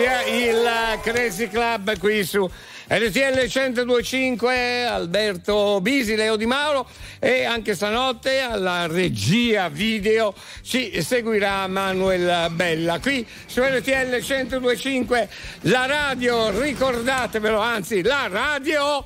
inizia il Crazy Club qui su RTL 1025 Alberto Bisi, Leo Di Mauro e anche stanotte alla regia video ci seguirà Manuel Bella. Qui su RTL 1025 la radio, ricordatevelo, anzi la radio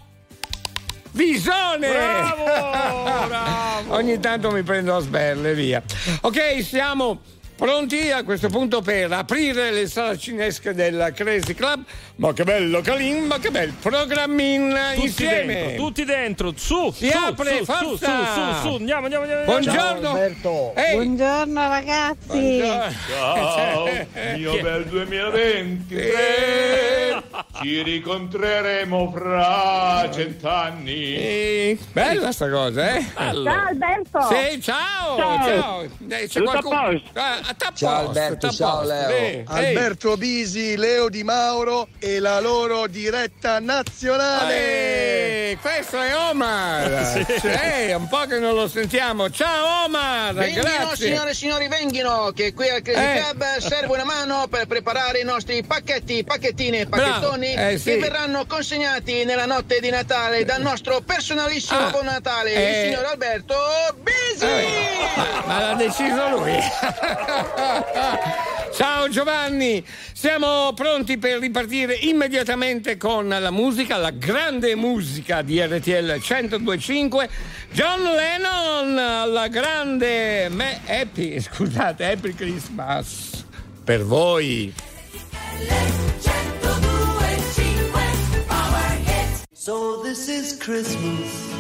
Visone! Bravo, bravo. Ogni tanto mi prendo a sberle, via. Ok, siamo pronti a questo punto per aprire le sale cinesche del Crazy Club. Ma che bello Kalim, ma che bel programmin Tutti insieme. dentro, tutti dentro, su, Si su, apre, su, su, su, forza. su, su, andiamo, andiamo, andiamo. Buongiorno. Alberto. Ehi. Buongiorno ragazzi. Ciao, mio bel 2023, ci ricontreremo fra cent'anni. Eh, Bella sta cosa, eh? Ciao Alberto. Sì, ciao, ciao. Ciao. Eh, c'è qualcuno-? Ah, a tapposto, Ciao Alberto, ciao. Leo. Alberto Bisi, Leo Di Mauro e la loro diretta nazionale. Eh, questo è Omar. Sì. Sì, è un po' che non lo sentiamo. Ciao Omar, Venghino grazie. signore e signori, venghino, che qui al Crazy Eh. Club serve una mano per preparare i nostri pacchetti, pacchettine e pacchettoni eh, sì. che verranno consegnati nella notte di Natale dal nostro personalissimo Ah, Buon Natale, eh. il signor Alberto Bisi! Ma, ma l'ha deciso lui. Ciao Giovanni, siamo pronti per ripartire immediatamente con la musica, la grande musica di RTL 1025. John Lennon, la grande me- Happy, scusate, Happy Christmas per voi. So this is Christmas.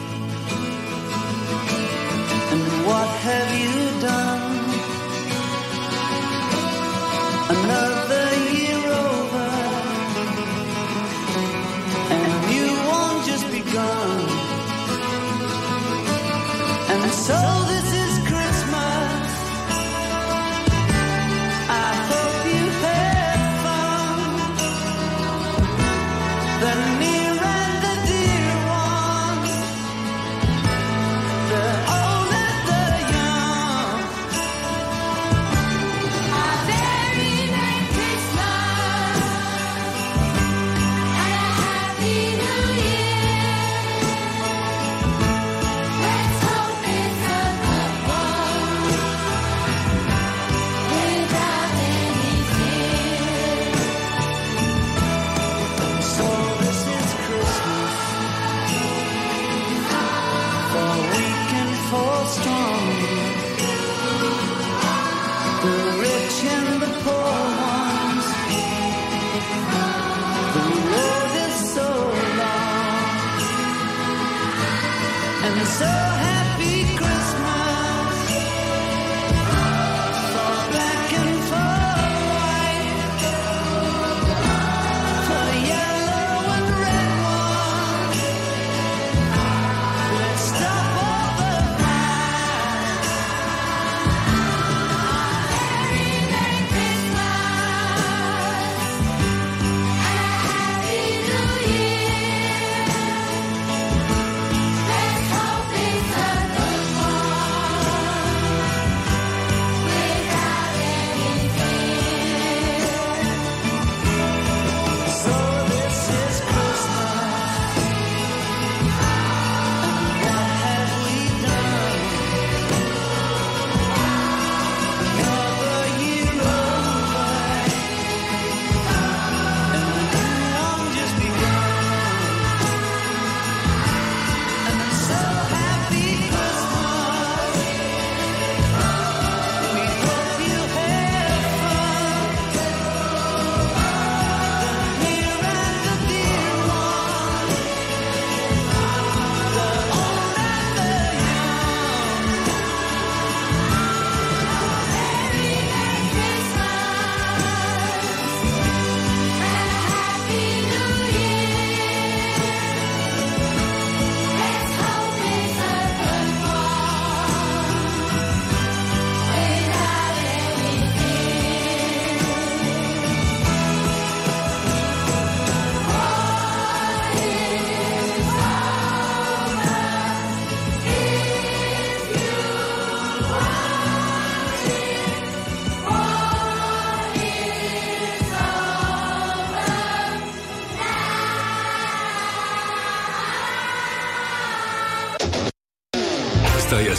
And what have you done? Another so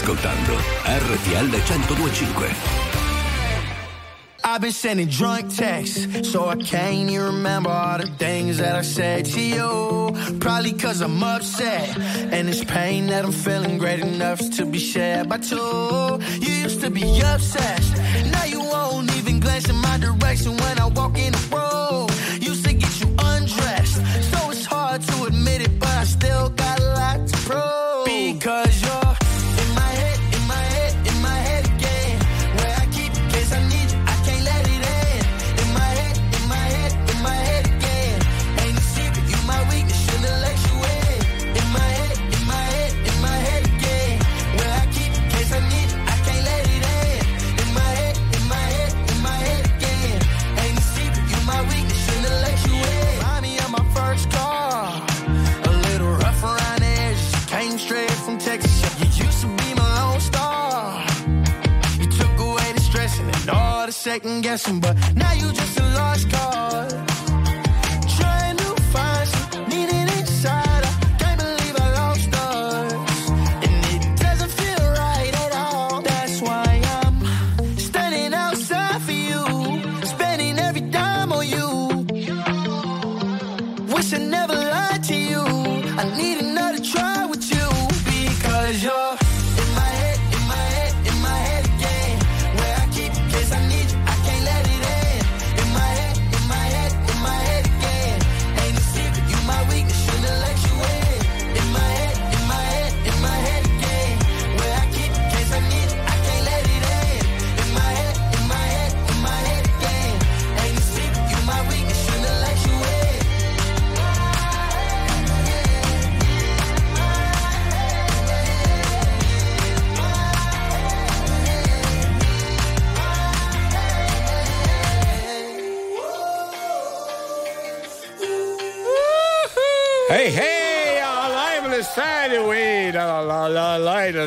ascoltando RTL 1025. I've been sending drunk texts, so I can't even remember all the things that I said to you. Probably cause I'm upset, and it's pain that I'm feeling great enough to be shared by two. You used to be obsessed, now you won't even glance in my direction when I walk in the room. Second guessing, but now you just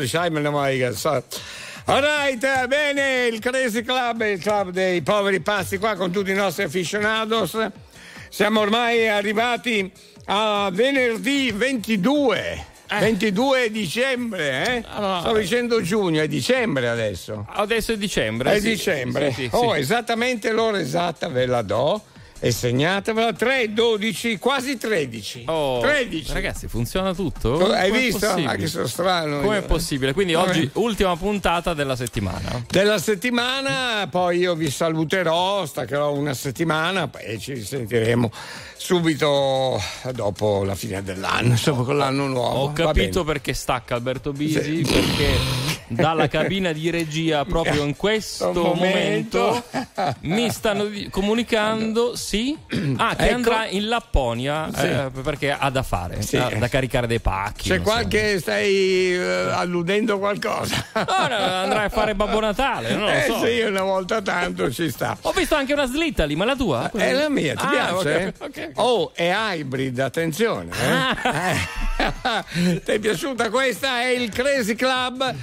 Simon Maiga. Alright, eh, bene, il Crazy Club, il club dei poveri pazzi qua con tutti i nostri aficionados. Siamo ormai arrivati a venerdì 22. 22 dicembre, eh? Allora, Stavo dicendo giugno, è dicembre adesso. Adesso è dicembre. È sì, dicembre. sì, sì, oh, esattamente l'ora esatta ve la do. E segnatevela 3, 12, quasi 13. Oh, 13. Ragazzi, funziona tutto? Tu- hai Com'è visto? possibile? Anche sono strano. Com'è io. possibile? Quindi Vabbè. oggi ultima puntata della settimana. Della settimana, poi io vi saluterò, staccherò una settimana e ci sentiremo subito dopo la fine dell'anno, insomma con l'anno nuovo. Ho capito perché stacca Alberto Bisi, Sì. perché dalla cabina di regia proprio in questo momento. momento mi stanno comunicando sì ah che Ecco. andrà in Lapponia Sì. eh, perché ha da fare Sì. ha da caricare dei pacchi C'è non so. qualche. stai eh, alludendo qualcosa? No, no, andrai a fare Babbo Natale non lo eh so sì, una volta tanto ci sta. ho visto anche una slitta lì ma la tua? È la mia, ti Ah, piace? ok, ok, ok. Oh, è hybrid, attenzione. eh. Eh. Ti è piaciuta questa? È il Crazy Club.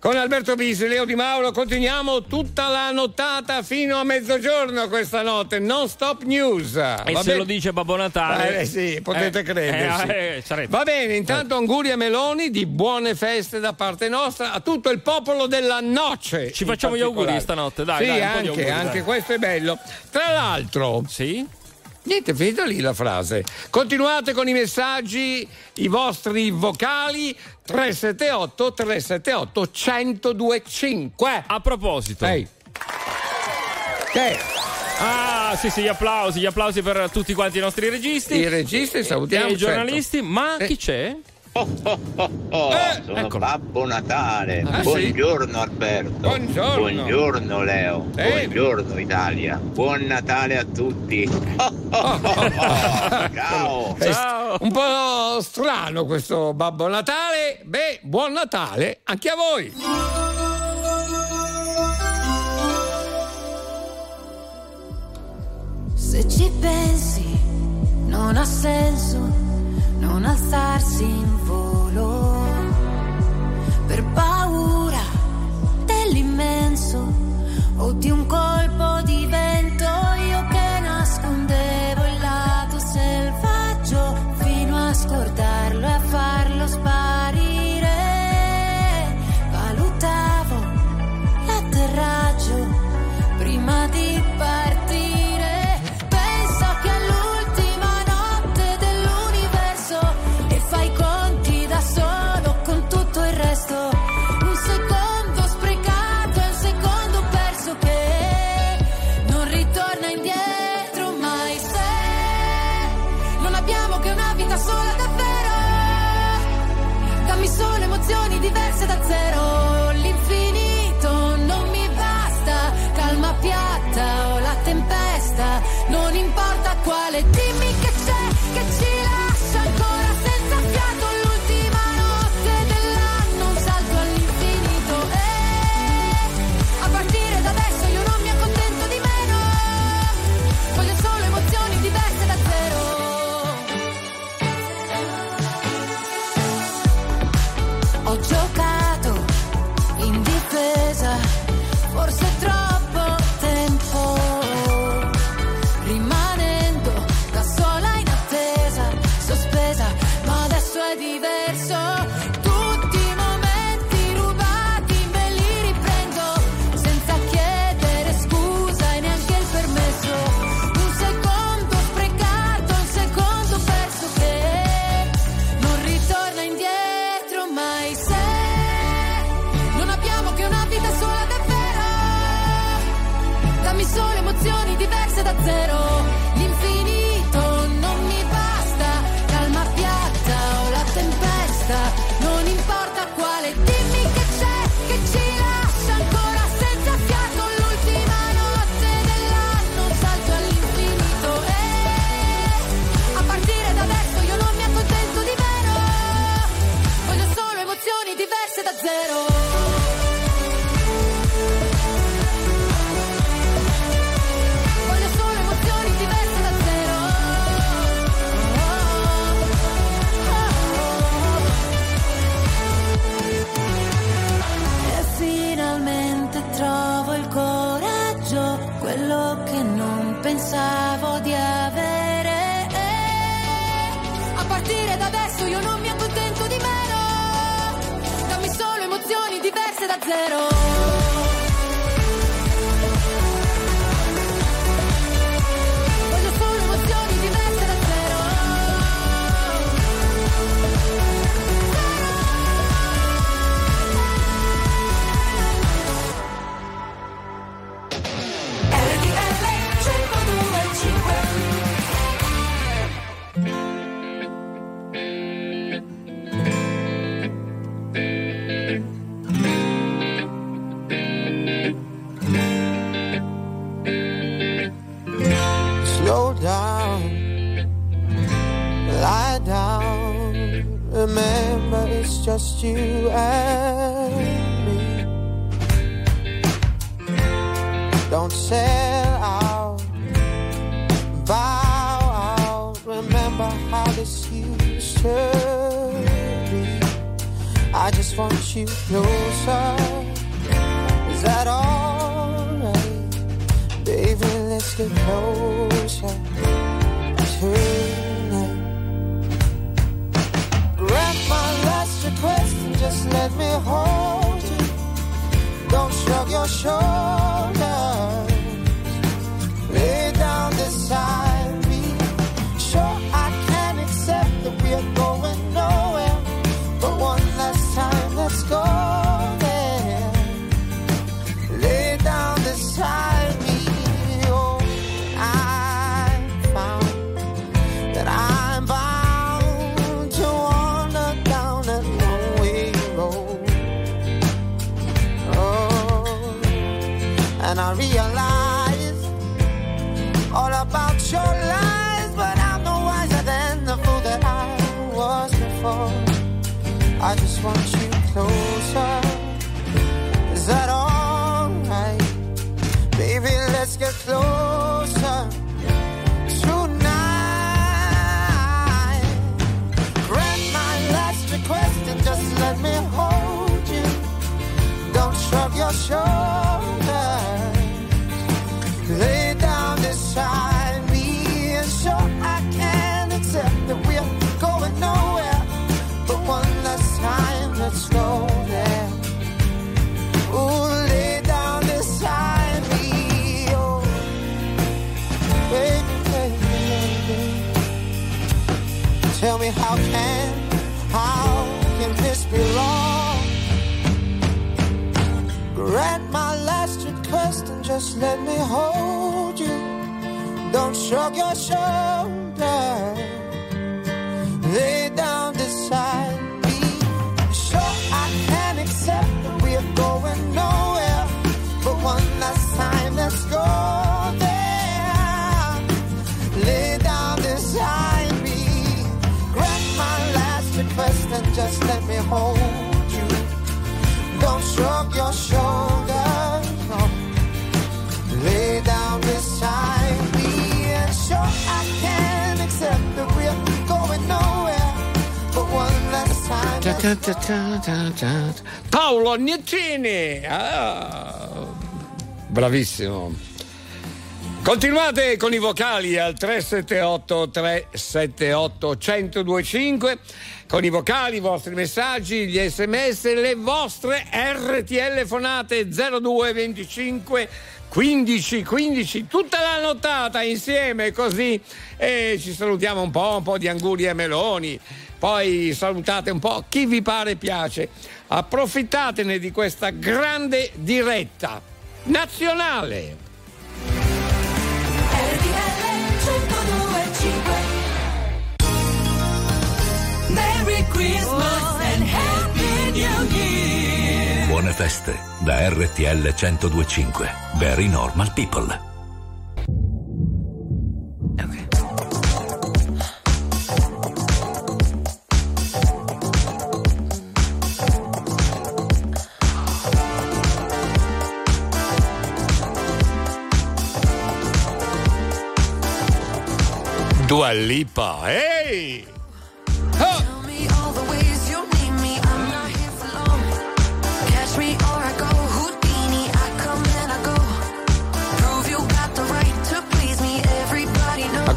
Con Alberto Bisi, Leo Di Mauro, continuiamo tutta la nottata fino a mezzogiorno questa notte. Non stop news. e Va se bene? lo dice Babbo Natale Eh, sì, potete eh, crederci. eh, eh. Va bene, intanto auguri a Meloni di buone feste da parte nostra a tutto il popolo della noce. Ci facciamo gli auguri stanotte, dai, Sì, dai, anche, auguri, anche dai. questo è bello. Tra l'altro, sì? Niente, finita lì la frase. Continuate con i messaggi, i vostri vocali 378 378 1025. a proposito Ehi. Che? Ah, sì, sì, gli applausi, gli applausi per tutti quanti i nostri registi. I registi salutiamo. e i certo. giornalisti, ma Eh. chi c'è? Oh, sono eccolo. Babbo Natale. Ah, sì? Buongiorno Alberto. Buongiorno. Buongiorno Leo. Bene. Buongiorno Italia. Buon Natale a tutti. Ciao. Ciao. Un po' strano questo Babbo Natale. Beh, buon Natale anche a voi. Se ci pensi, non ha senso non alzarsi in volo per paura dell'immenso o di un colpo di vento. tell me how can, how can this be wrong? Grant my last request and just let me hold you. Don't shrug your shoulders. Lay down me hold you. Don't shrug your shoulders. No. Lay down beside me and sure I can accept the real going nowhere. But one last time. Da, da, da, Paolo Agnettini! Ah, bravissimo. Continuate con i vocali al 378 378 1025 con i vocali, i vostri messaggi, gli sms, le vostre RTL fonate 0225 15 15 tutta la nottata insieme così e ci salutiamo un po', un po' di anguri e meloni. Poi salutate un po' chi vi pare piace. Approfittatene di questa grande diretta nazionale. Christmas and Happy New Year. Buone feste da RTL 1025. Very normal people. Dua Lipa. Ehi! Hey!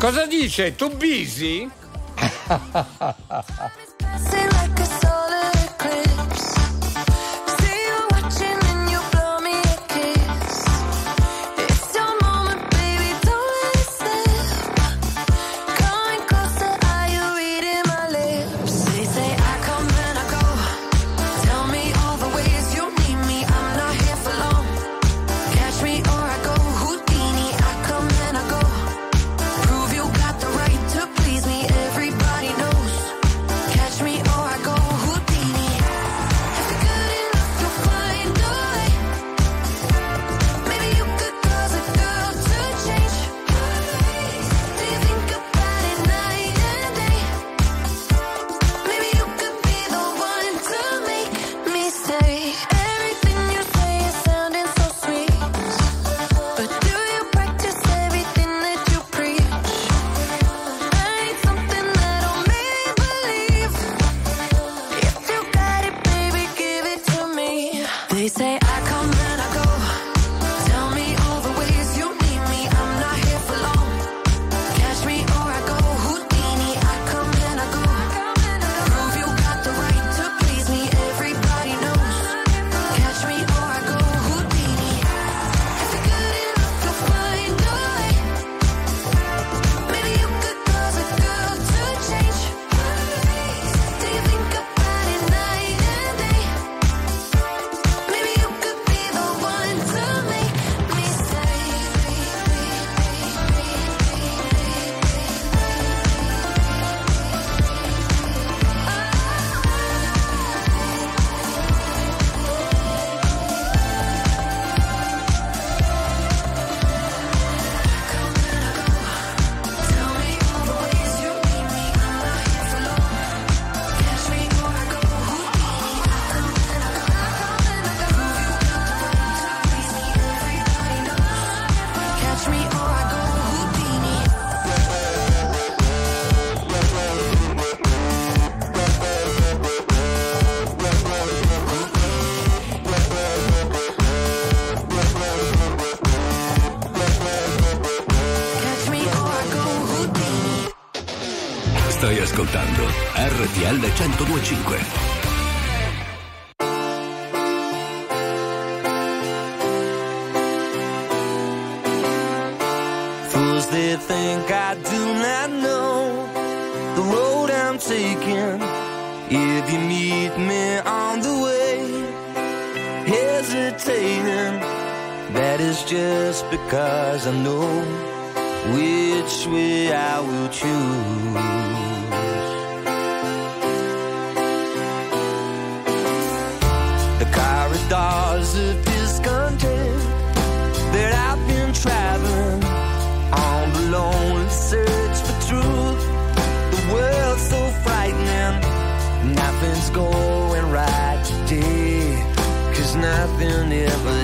Cosa dice? Tu busy? If you meet me on the way, hesitating, that is just because I know which way I will choose. been there for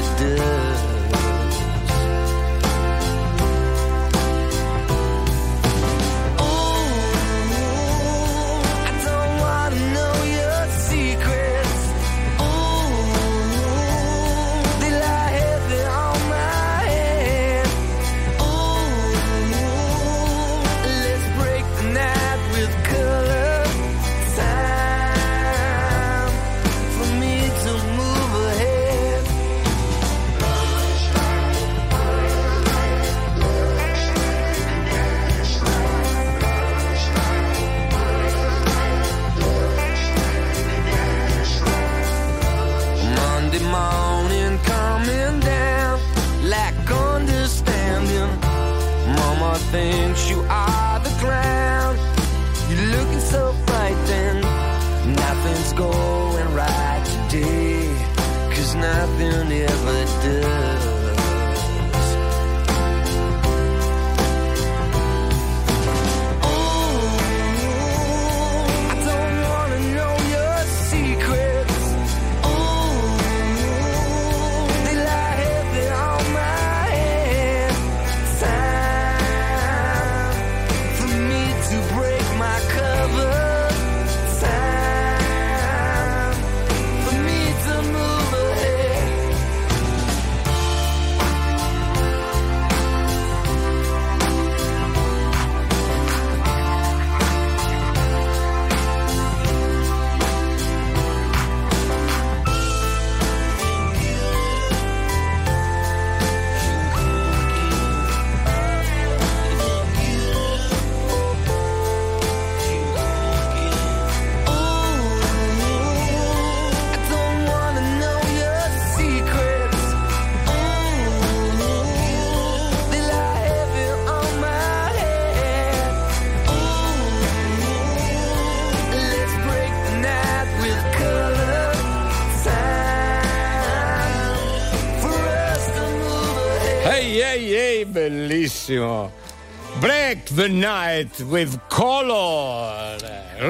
the night with color.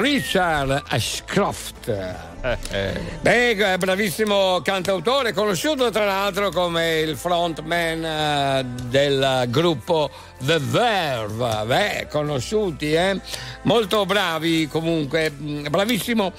Richard Ashcroft. Beh, bravissimo cantautore, conosciuto tra l'altro come il frontman eh, del gruppo The Verve. Beh, conosciuti, eh? Molto bravi comunque, mm, bravissimo.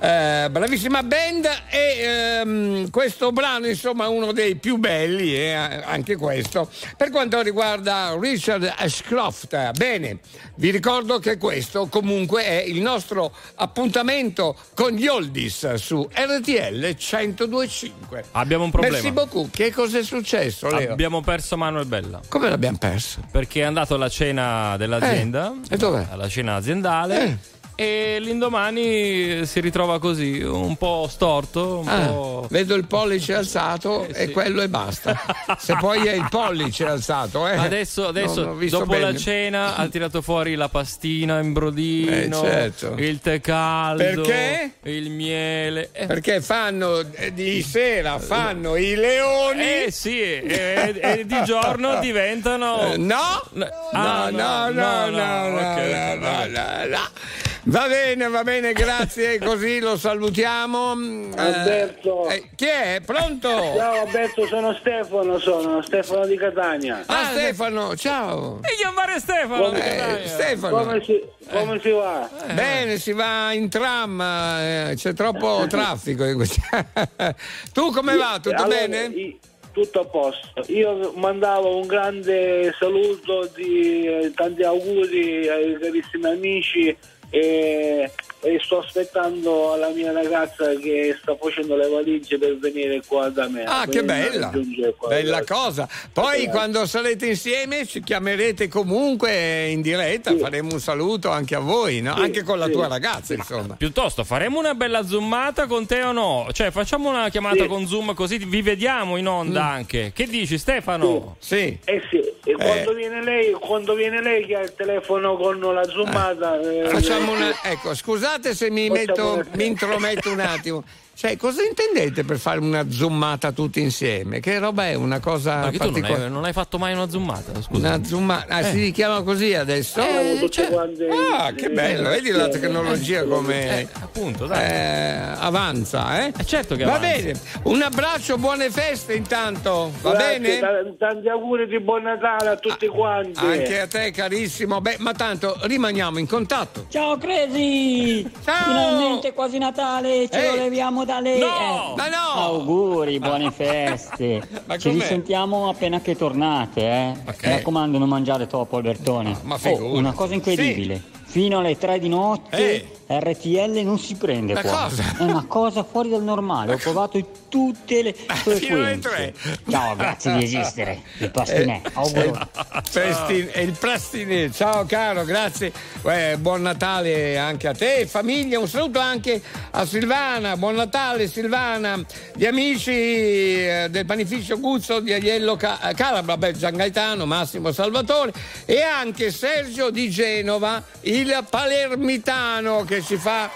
Eh, bravissima band e ehm, questo brano insomma è uno dei più belli eh, anche questo per quanto riguarda Richard Ashcroft bene vi ricordo che questo comunque è il nostro appuntamento con gli oldies su RTL 1025 Abbiamo un problema. merci beaucoup che cos'è successo Leo? Abbiamo perso Manuel Bella. come l'abbiamo perso? Perché è andato alla cena dell'azienda. Eh, e dov'è? Alla cena aziendale. E l'indomani si ritrova così, un po' storto, un Ah, po'. vedo il pollice alzato Eh, e sì. quello e basta. Se poi è il pollice alzato, eh. Adesso, adesso Non dopo bene. la cena, ha tirato fuori la pastina in brodino, Eh, certo. il tè caldo, Perché? il miele. Eh, Perché fanno eh, di sera fanno i leoni. eh, sì, e, e di giorno diventano. Eh, no? Ah, no, no, no, no, no, ok, no, va no, no, no. Va bene, va bene, grazie, così lo salutiamo. Eh, Alberto. eh, chi è? Pronto? Ciao Alberto, sono Stefano, sono Stefano di Catania. Ah, Stefano, ciao. E chiamare Stefano. Eh, Stefano. Come si, come si va? Bene, si va in tram, eh, c'è troppo traffico. tu come va? Tutto Allora, bene? i- tutto a posto. Io mandavo un grande saluto di eh, tanti auguri ai carissimi amici e, e sto aspettando la mia ragazza che sta facendo le valigie per venire qua da me. Ah, che bella, bella cosa. Poi Grazie. quando sarete insieme ci chiamerete comunque in diretta, faremo un saluto anche a voi, no? Sì, anche con la sì. tua ragazza, insomma. Piuttosto, faremo una bella zoomata con te o no? Cioè, facciamo una chiamata Sì. con Zoom così vi vediamo in onda anche. Che dici, Stefano? Sì. Eh sì, e quando viene lei, quando viene lei che ha il telefono con la zoomata. eh, Facciamo una. Ecco, scusate se mi metto, mi intrometto un attimo. Cioè, cosa intendete per fare una zoomata tutti insieme? Che roba è? Una cosa tu non particolare? hai, non hai fatto mai una zoomata? Scusa. Una zoomata, ah, si chiama così adesso? Siamo tutti cioè- ah, che bello, vedi la tecnologia come Eh, appunto, dai. eh, avanza, eh? certo che Va avanza. bene, un abbraccio, buone feste intanto, va Grazie, bene? ta- tanti auguri di buon Natale a tutti quanti. Anche a te carissimo, beh, ma tanto rimaniamo in contatto. Ciao Crazy! Ciao! Finalmente quasi Natale, ce lo leviamo da lei. No! Ma no! Auguri, buone feste. Ma Ci risentiamo appena che tornate, eh. Ok. Mi raccomando, non mangiare troppo Albertone. ma Oh, figurati. una cosa incredibile. Fino alle 3 di notte Eh. RTL non si prende Ma qua. cosa? È una cosa fuori dal normale. Ho provato in tutte le fino alle frequenze. Ciao, grazie di esistere. Il pastinè. Eh, Auguri. Prestin- e il Prastine, ciao caro, grazie, Eh, buon Natale anche a te, famiglia, un saluto anche a Silvana, buon Natale Silvana, gli amici eh, del panificio Guzzo di Agliello Ca- Calabra, beh, Gian Gaetano, Massimo Salvatore e anche Sergio di Genova, il palermitano che ci fa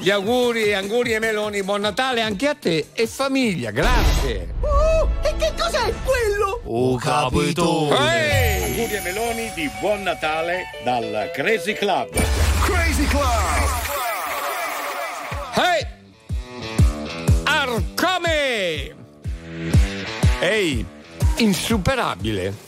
gli auguri, auguri e meloni, buon Natale anche a te e famiglia, grazie. Uh, e che cos'è quello? Oh, capito. Ehi! Auguri e meloni di buon Natale dal Crazy Club. Crazy Club. Ehi! Arcome! Ehi, insuperabile.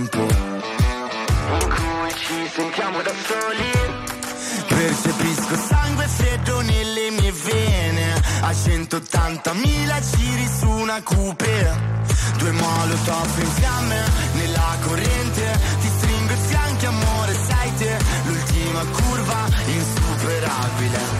in cui ci sentiamo da soli. Percepisco sangue freddo nelle mie vene. A 180.000 giri su una coupe Due molotov in fiamme nella corrente. Ti stringo i fianchi amore sei te. L'ultima curva Insuperabile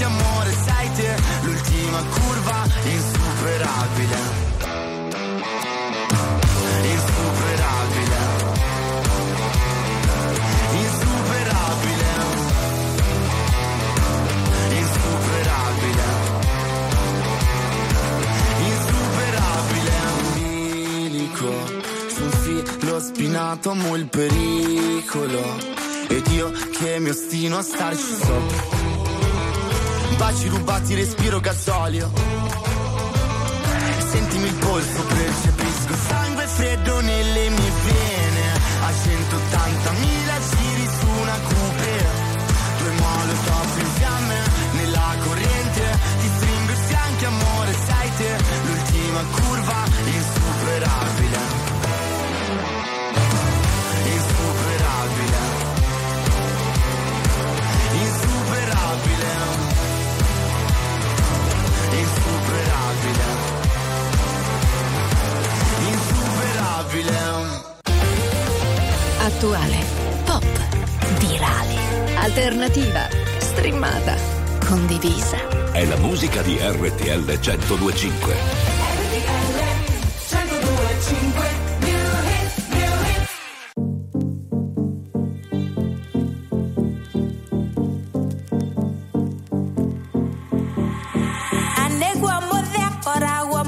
fianchi amore sei te L'ultima curva insuperabile. Insuperabile. Insuperabile. Insuperabile. Insuperabile. Un filo spinato amo il pericolo. Ed io che mi ostino a starci sopra baci rubati respiro gasolio. Sentimi il polso percepisco sangue freddo nelle Attuale, pop, virale, alternativa, streamata, condivisa. È la musica di RTL 1025. Anegwa modhe koragwa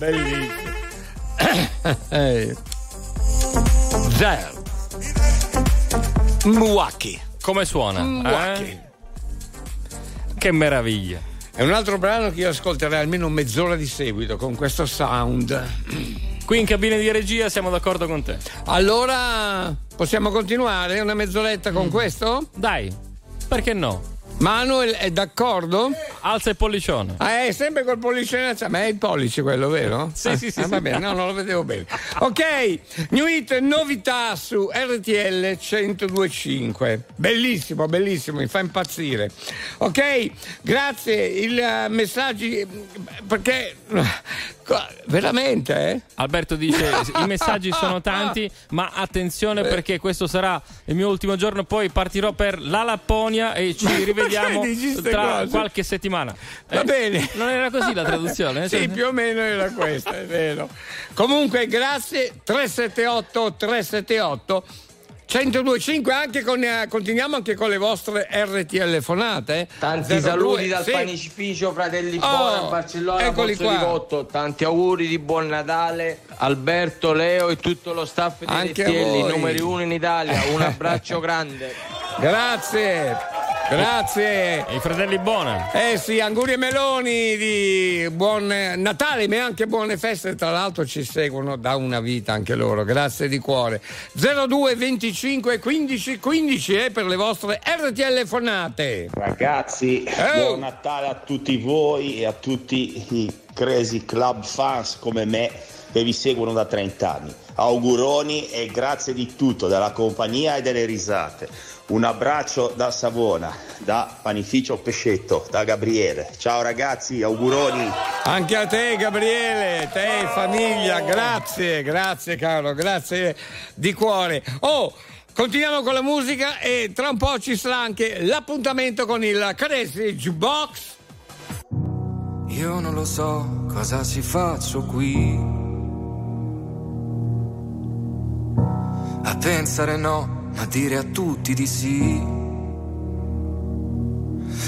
Bellissimo. Eh. Zer. Mwaki. Come suona? Mwaki. eh? Che meraviglia. È un altro brano che io ascolterei almeno mezz'ora di seguito con questo sound. Qui in cabina di regia siamo d'accordo con te. Allora, possiamo continuare una mezz'oretta Mm. con questo? Dai, perché no? Manuel è d'accordo? Alza il pollicione. Ah, è sempre col pollicione, cioè, ma è il pollice quello, vero? Sì, Ah, sì, sì, ah, sì. Va bene, no, non lo vedevo bene. Ok, New Hit, novità su RTL 1025. Bellissimo, bellissimo, mi fa impazzire. Ok, grazie, il eh, messaggi, perché veramente, eh? Alberto dice: I messaggi sono tanti, ma attenzione perché questo sarà il mio ultimo giorno. Poi partirò per la Lapponia e ci rivediamo tra cose? qualche settimana. Va Eh, bene. Non era così la traduzione? eh? Sì, più o meno era questa, è vero. Comunque, grazie 378 378 1025 anche con, eh, continuiamo anche con le vostre RTL fonate. eh. Tanti 02, saluti dal sì. panificio Fratelli Oh, Buona a Barcellona, eccoli Pozzo qua. di Cotto. Tanti auguri di buon Natale Alberto, Leo e tutto lo staff di Anche voi. numeri uno in Italia. Un abbraccio grande. Grazie. Grazie. I fratelli Buona. Eh sì, Anguri e Meloni di buon Natale, ma anche buone feste. Tra l'altro ci seguono da una vita anche loro. Grazie di cuore. 02 25 15 15 eh, per le vostre RTL fonate. Ragazzi, Oh. buon Natale a tutti voi e a tutti i Crazy Club fans come me che vi seguono da 30 anni. Auguroni e grazie di tutto, della compagnia e delle risate. Un abbraccio da Savona, da Panificio Pescetto, da Gabriele. Ciao ragazzi, auguroni. Anche a te Gabriele, te famiglia, grazie, grazie caro, grazie di cuore. Oh, continuiamo con la musica e tra un po' ci sarà anche l'appuntamento con il Crazy Jukebox. Io non lo so cosa ci faccio qui. A pensare no, ma dire a tutti di sì.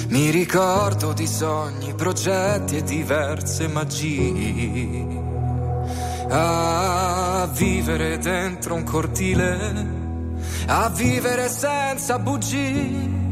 Mi ricordo di sogni, progetti e diverse magie. A vivere dentro un cortile, a vivere senza bugie.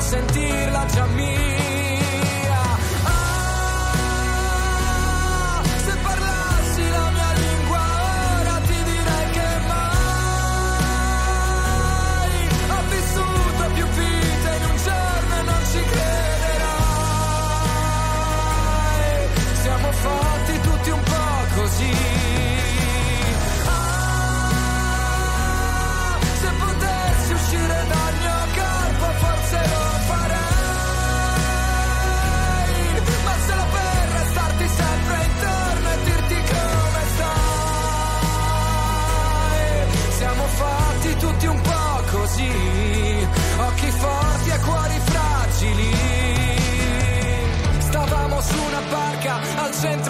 sentirla già mia. Barca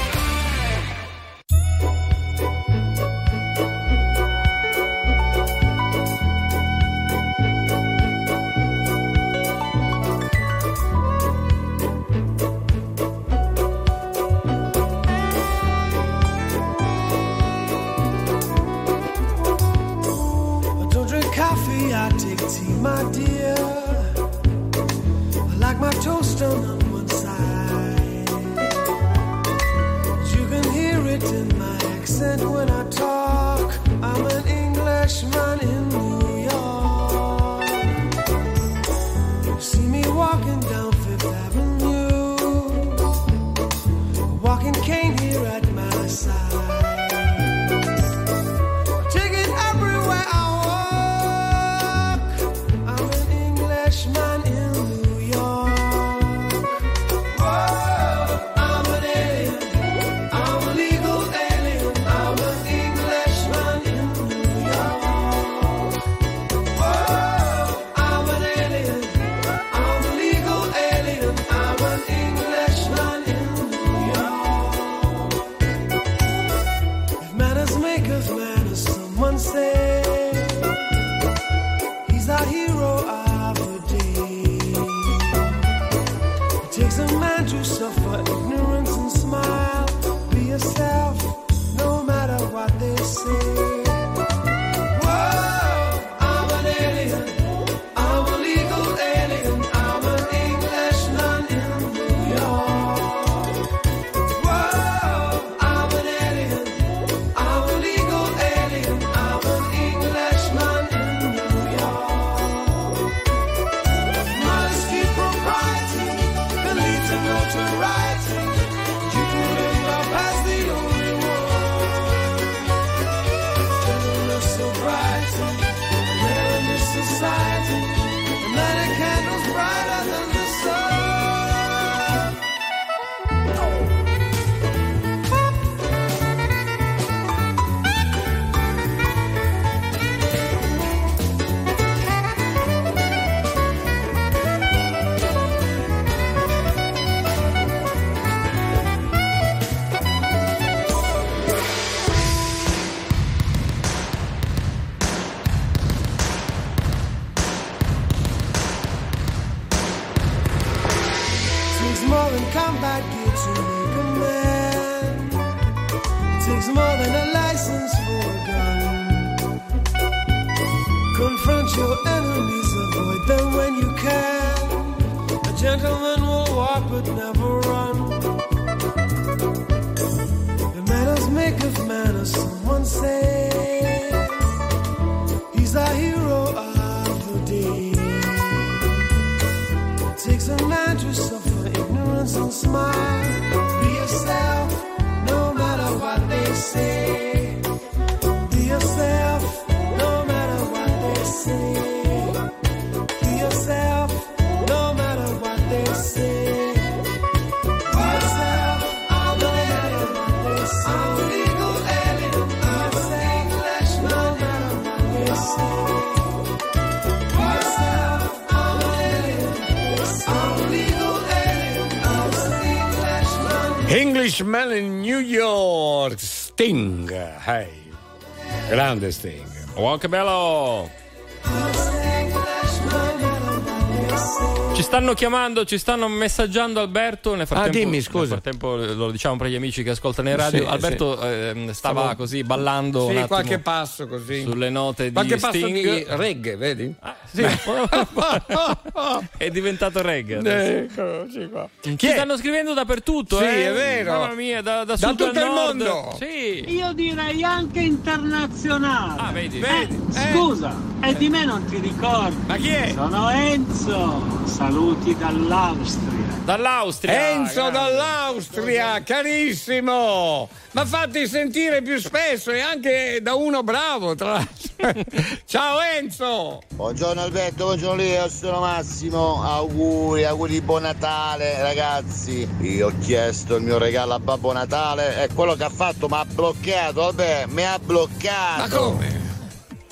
Englishman in New York, Sting. Hey. Grande Sting. Oh, che bello! Ci stanno chiamando, ci stanno messaggiando Alberto. Nel frattempo, Ah, dimmi, scusa. Nel frattempo lo diciamo per gli amici che ascoltano in radio. Sì, Alberto ehm, stava Stavo- così ballando Sì, qualche passo così. sulle note di Qualche passo Sting. di reggae, vedi? Sì. è diventato reggae. Eccoci qua. Ci stanno scrivendo dappertutto, Sì, eh? è vero. Mamma mia, da, da Da tutto il nord. mondo. Sì. Io direi anche internazionale. Ah, vedi. Eh, scusa, e di me non ti ricordi? Ma chi è? Sono Enzo. Saluti dall'Austria. Dall'Austria. Enzo dall'Austria, carissimo! Ma fatti sentire più spesso e anche da uno bravo, tra l'altro. Ciao Enzo! Buongiorno Alberto, buongiorno Leo, sono Massimo, auguri, auguri di buon Natale ragazzi. Io ho chiesto il mio regalo a Babbo Natale e quello che ha fatto mi ha bloccato, vabbè, mi ha bloccato. Ma come?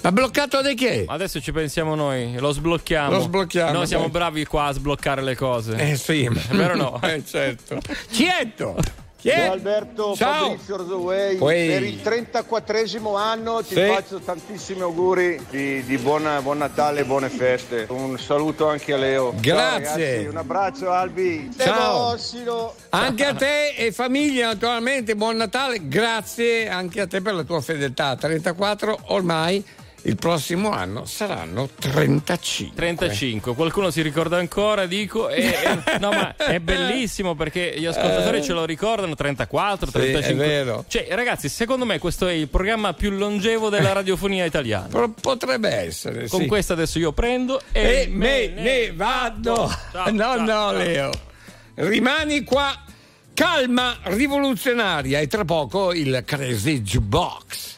Ma bloccato da che? Adesso ci pensiamo noi, lo sblocchiamo. Lo sblocchiamo, Noi siamo bravi qua a sbloccare le cose. Eh sì, È vero no? Eh, certo. Chietto! Chi Ciao? Alberto, Ciao. Fabrizio Orzoway. Per il 34esimo anno ti Sì. faccio tantissimi auguri di, di buona- buon Natale e buone feste. Un saluto anche a Leo. Ciao, Grazie. ragazzi, un abbraccio Albi. Ciao. Devossilo. Anche a te e famiglia, naturalmente, buon Natale. Grazie anche a te per la tua fedeltà. 34 ormai. Il prossimo anno saranno 35. 35, qualcuno si ricorda ancora, dico. E, e- no, ma è bellissimo perché gli ascoltatori ce lo ricordano: 34, Eh. Sì, 35. è vero. Cioè, ragazzi, secondo me questo è il programma più longevo della radiofonia italiana. Pro- Potrebbe essere. Con sì. questo adesso io prendo e, E me ne vado. Ciao, no, ciao, no, ciao. Leo. Rimani qua. Calma rivoluzionaria e tra poco il Crazy Jukebox.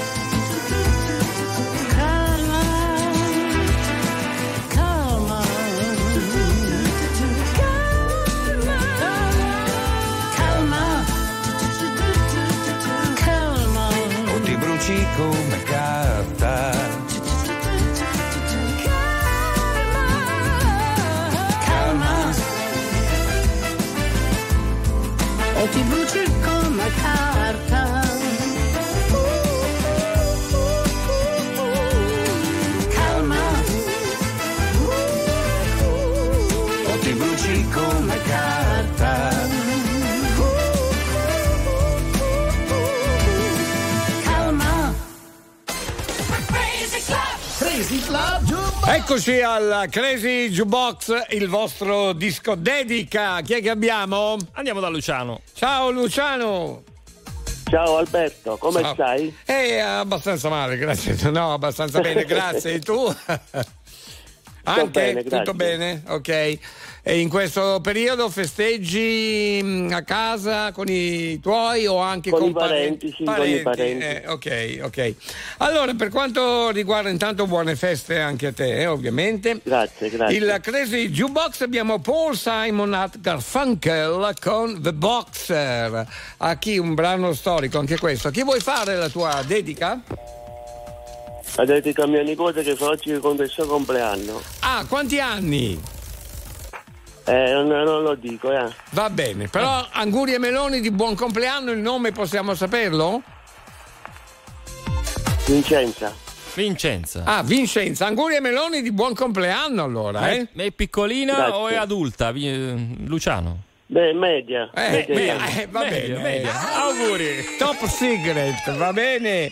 bruci Eccoci al Crazy Jukebox, il vostro disco dedica. Chi è che abbiamo? Andiamo da Luciano. Ciao Luciano. Ciao Alberto, come Ciao. stai? Eh, abbastanza male, grazie. No, abbastanza bene, grazie. E tu? Anche bene, tutto bene? Ok. E in questo periodo festeggi mm, a casa con i tuoi o anche Con con, i parenti, sì, con i parenti. Eh, ok, ok. Allora, per quanto riguarda intanto buone feste anche a te, eh, ovviamente. Grazie, grazie. Il Crazy Jukebox abbiamo Paul Simon at Garfunkel con The Boxer. A chi un brano storico, anche questo. Chi vuoi fare la tua dedica? La dedica a mia nipote che fa oggi il suo compleanno. Ah, quanti anni? Eh, non, non lo dico, eh. Va bene, però Anguri e Meloni di buon compleanno, il nome possiamo saperlo? Vincenza. Vincenza. Ah, Vincenza, Anguri e Meloni di buon compleanno allora, eh? È, è piccolina Grazie. o è adulta? Eh, Luciano. Beh, media. Eh, media età. eh, va Media, bene. media. Auguri. Top Secret, va bene.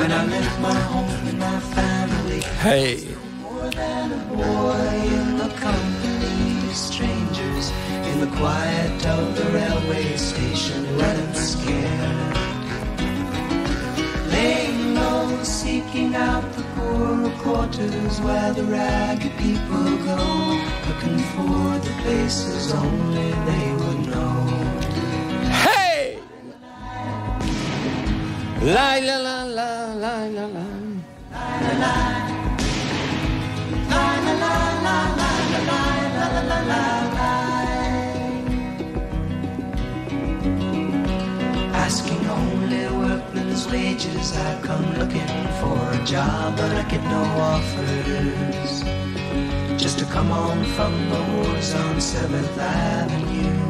When I left my home and my family, Hey. more than a boy in the company of strangers, in the quiet of the railway station, and scared. Laying low, seeking out the poorer quarters where the ragged people go, looking for the places only they would know. La la la la la la la. La la. Asking only workmen's wages, I come looking for a job, but I get no offers. Just to come on from the wars on 7th Avenue.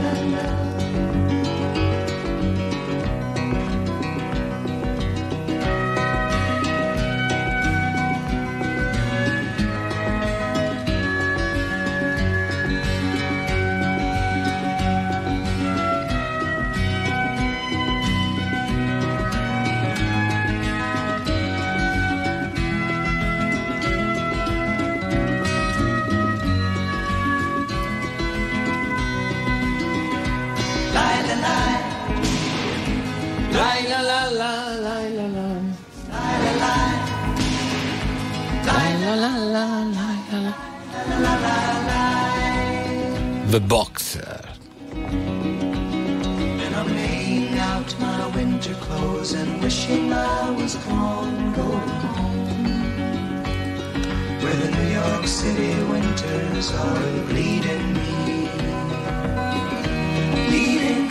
La la la la la la la. La la la. La la la la la la la. The Boxer. And I'm laying out my winter clothes and wishing I was gone, going home. Where the New York City winters are bleeding me. Bleeding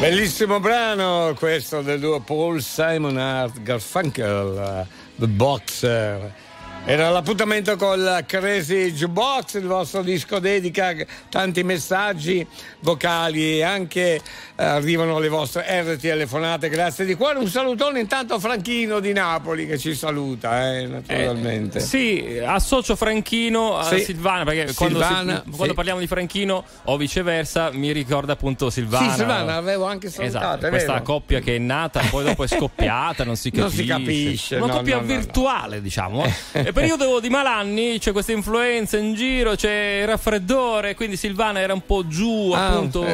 Bellissimo brano questo del duo Paul Simon Art Garfunkel, eh, The Boxer. Era l'appuntamento col Crazy Jukebox, il vostro disco dedica tanti messaggi vocali e anche eh, arrivano le vostre RT telefonate. Grazie di cuore. Un salutone intanto a Franchino di Napoli che ci saluta, eh, naturalmente. Sì, associo Franchino a Sì. Silvana perché quando, Silvana, si- quando sì. parliamo di Franchino o viceversa mi ricorda appunto Silvana. Sì, Silvana, l'avevo anche salutata, Esatto, questa vero. coppia che è nata, poi dopo è scoppiata, non si Non capisce. si capisce, Una no, coppia no, no, no. virtuale, diciamo. eh. E periodo di malanni, c'è questa influenza in giro, c'è il raffreddore, quindi Silvana era un po' giù, Ah, appunto,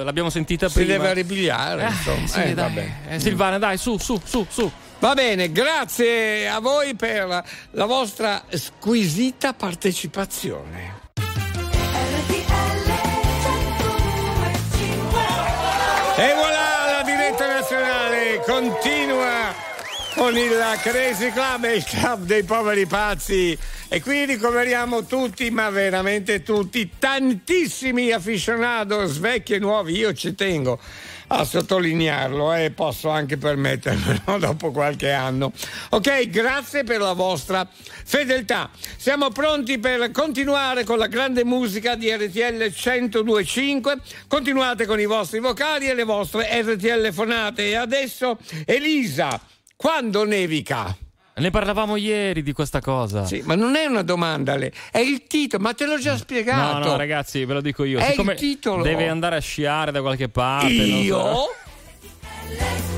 eh, l'abbiamo sentita Si prima. deve ripigliare, insomma. sì, Eh, dai. Eh, Silvana, dai, su, su, su, su. Va bene, grazie a voi per la vostra squisita partecipazione. Con il Crazy Club e il Club dei Poveri Pazzi. E qui ricoveriamo tutti, ma veramente tutti, tantissimi aficionados, vecchi e nuovi, io ci tengo a sottolinearlo e posso anche permettermelo dopo qualche anno. Ok, grazie per la vostra fedeltà. Siamo pronti per continuare con la grande musica di RTL 1025. Continuate con i vostri vocali e le vostre RTL fonate. E adesso Elisa, quando nevica? Ne parlavamo ieri di questa cosa. Sì, ma non è una domanda, Le- è il titolo, ma te l'ho già No, spiegato. no, ragazzi, ve lo dico io. È Siccome il titolo. Deve andare a sciare da qualche parte. Io?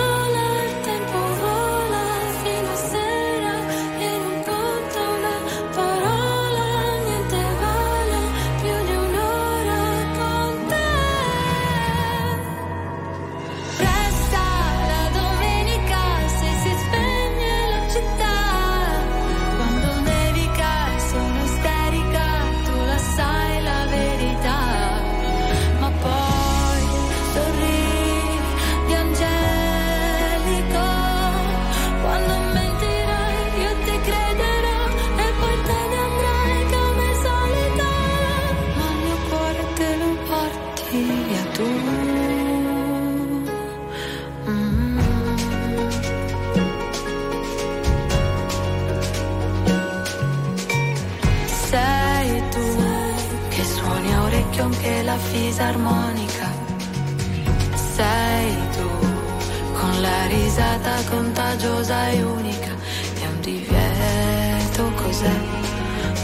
risata contagiosa e unica. È un divieto cos'è?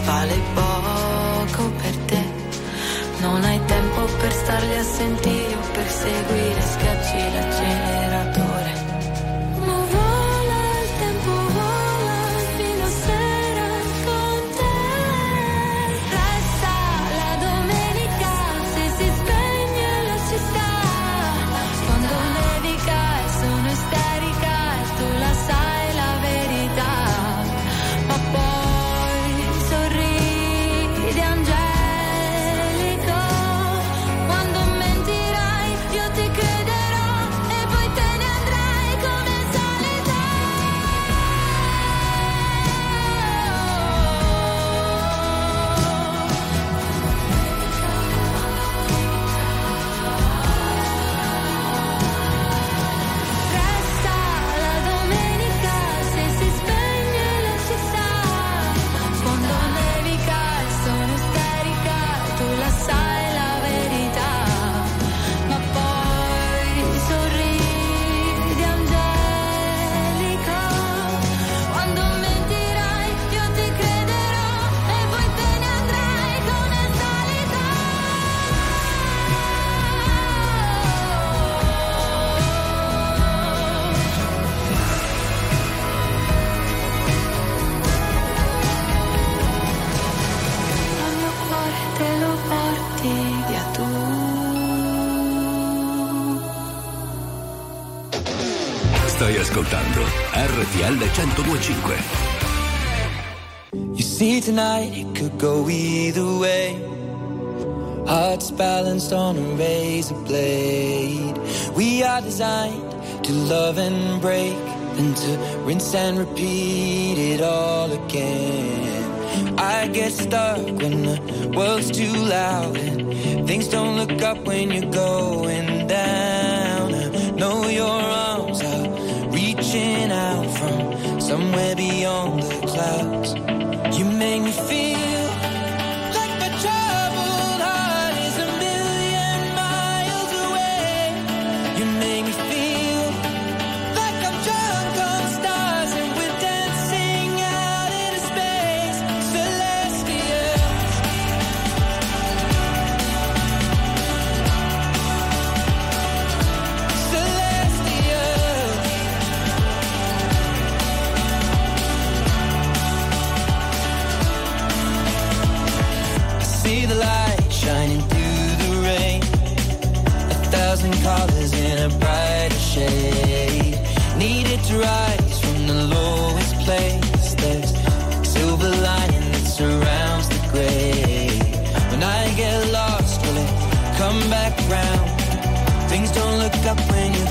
Vale poco per te. Non hai tempo per starli a sentire o per seguire, ascoltando RTL 1025. You see, tonight it could go either way. Hearts balanced on a razor blade. We are designed to love and break, then to rinse and repeat it all again. I get stuck when the world's too loud and things don't look up when you're going clouds. You make me feel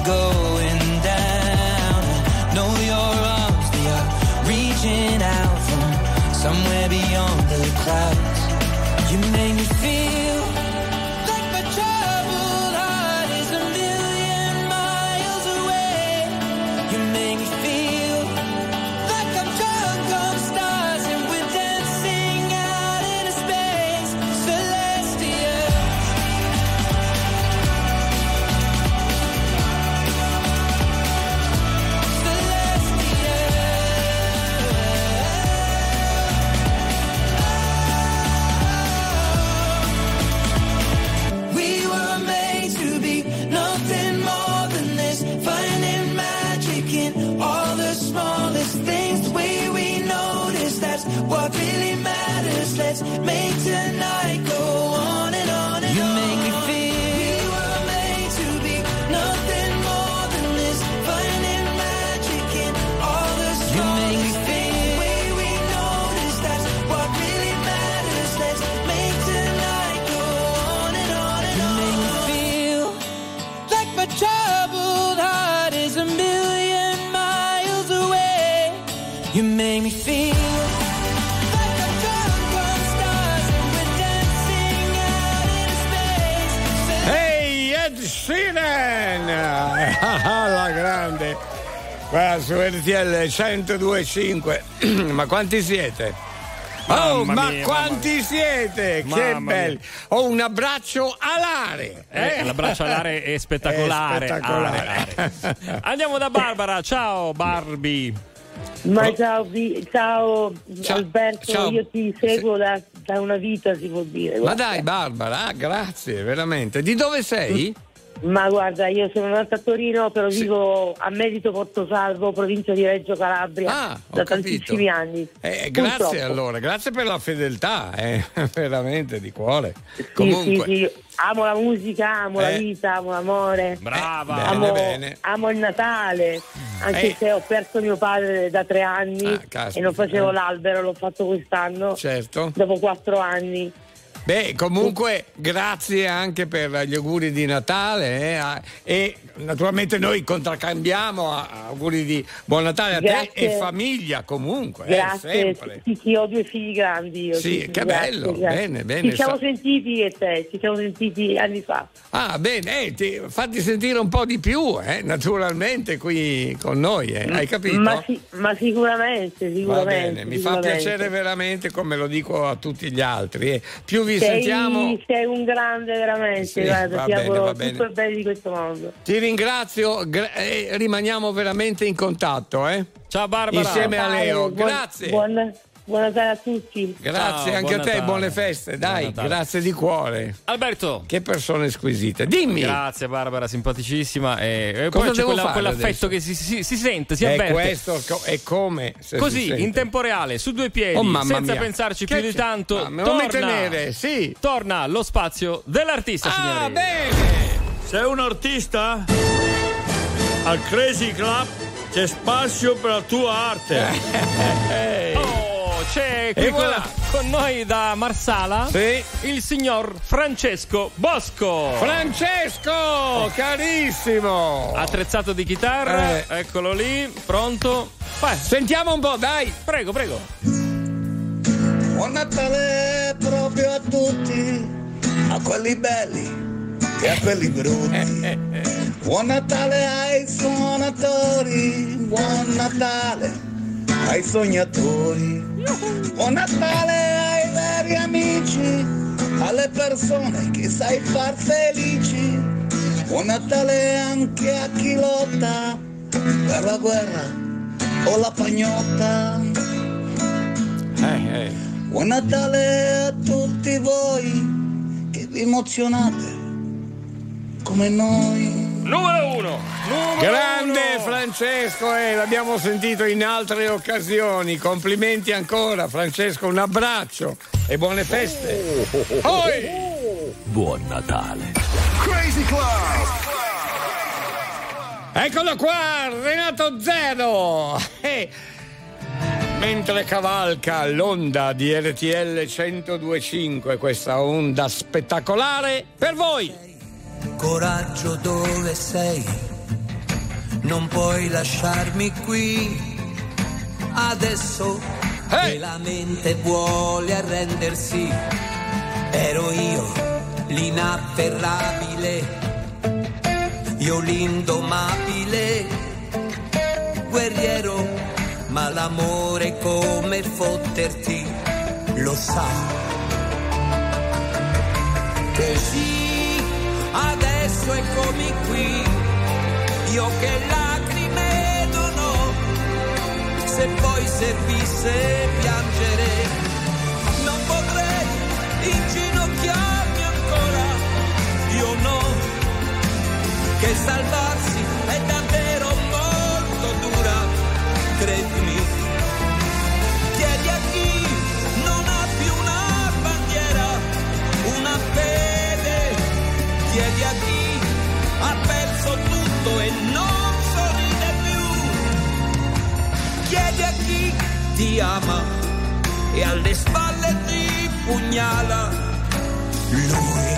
going down. Know your arms, they are reaching out from somewhere beyond the clouds. You make me feel Qua su RTL 1025. ma quanti siete? Oh, Mamma ma mia, quanti siete? che Mamma belli! Ho un abbraccio alare! Eh, l'abbraccio all'area è spettacolare. È spettacolare. Are, are. Andiamo da Barbara. Ciao Barbie. Ma ciao, Vi- ciao, Alberto, ciao. io ti seguo da, da una vita, si può dire. Ma guarda. dai, Barbara, ah, grazie, veramente. Di dove sei? Ma guarda, io sono nata a Torino, però vivo a Merito Portosalvo, provincia di Reggio Calabria, Ah, da capito. tantissimi anni. Eh, grazie Purtroppo. allora, grazie per la fedeltà, eh, veramente di cuore. Sì, Comunque, sì, sì. Amo la musica, amo la Eh. vita, amo l'amore. Brava. amo, Bene, bene. amo il Natale, anche Eh. se ho perso mio padre da tre anni Ah, e non facevo eh. l'albero, l'ho fatto quest'anno, certo. dopo quattro anni. Beh, comunque grazie anche per gli auguri di Natale eh, e naturalmente noi contraccambiamo auguri di buon Natale a Grazie. te e famiglia comunque, eh, Grazie, sempre. sì, sì, ho due figli grandi. Io, Sì, che bello, bene, bene, Ci siamo sentiti e te, ci siamo sentiti anni fa. Ah, bene, eh, ti- fatti sentire un po' di più, eh, naturalmente qui con noi, eh, hai capito? Ma, sì- ma sicuramente, sicuramente. bene, mi fa sicuramente. piacere veramente come lo dico a tutti gli altri. eh. Più vi sei, sentiamo, sei un grande veramente, Sì, guarda, ti bene, auguro tutto il bene di questo mondo. ti ringrazio gra- e rimaniamo veramente in contatto. Eh? Ciao Barbara. Insieme a Leo, Buon- grazie. Buon, buon Natale a tutti. Grazie Ciao, anche a te, Natale. buone feste, dai, grazie di cuore. Alberto. Che persone squisite. Dimmi. Grazie Barbara, simpaticissima. E, e Cosa poi c'è devo quella- fare quell'affetto adesso? che si, si- si sente, si È avverte. questo è come se si Così, sente. in tempo reale, su due piedi, Oh, mamma senza mia. pensarci Che più di c'è? tanto. Ah, torna, tenere? Sì. torna lo spazio dell'artista, Ah, signori. bene. Sei un artista? Al Crazy Club c'è spazio per la tua arte. Oh, c'è qui E con, voilà. con noi da Marsala Sì. il signor Francesco Bosco. Francesco, carissimo. Attrezzato di chitarra, Eh. eccolo lì, pronto. Vai, Sentiamo un po', dai. prego, prego. Buon Natale proprio a tutti, a quelli belli e a quelli brutti. Buon Natale ai suonatori, buon Natale ai sognatori. Buon Natale ai veri amici, alle persone che sai far felici. Buon Natale anche a chi lotta per la guerra o la pagnotta. Eh, eh. Buon Natale a tutti voi che vi emozionate come noi. Numero uno. Numero Grande uno. Francesco, eh, l'abbiamo sentito in altre occasioni. Complimenti ancora, Francesco. Un abbraccio e buone feste. Poi, Buon Natale. Crazy Club. eccolo qua, Renato Zero. Eh, Mentre cavalca l'onda di RTL 1025, questa onda spettacolare per voi. Coraggio dove sei? Non puoi lasciarmi qui. Adesso che la mente vuole arrendersi. Ero io l'inafferrabile. Io l'indomabile. Guerriero, ma l'amore come fotterti lo sa. Così adesso eccomi qui, io che lacrime dono, se poi servisse piangere, non potrei inginocchiarmi ancora, io no, che salvarsi è davvero molto dura, credimi. Ti ama e alle spalle ti pugnala. Lui.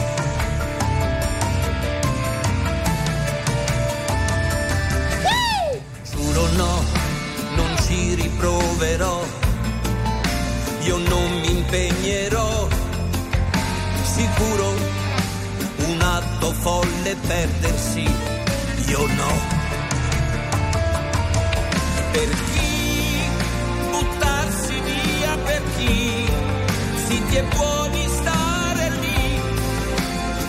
Giuro no, non ci riproverò, io non mi impegnerò, sicuro un atto folle perdersi, io no. Per e buoni stare lì,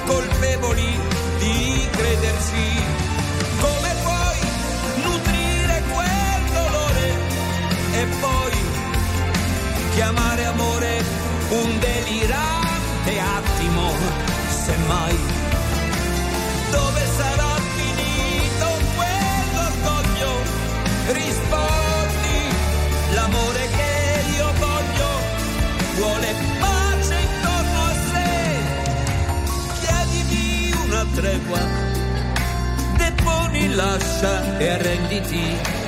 colpevoli di credersi. Come puoi nutrire quel dolore e poi chiamare amore un delirante attimo, semmai. Tregua, deponi, lascia e arrenditi.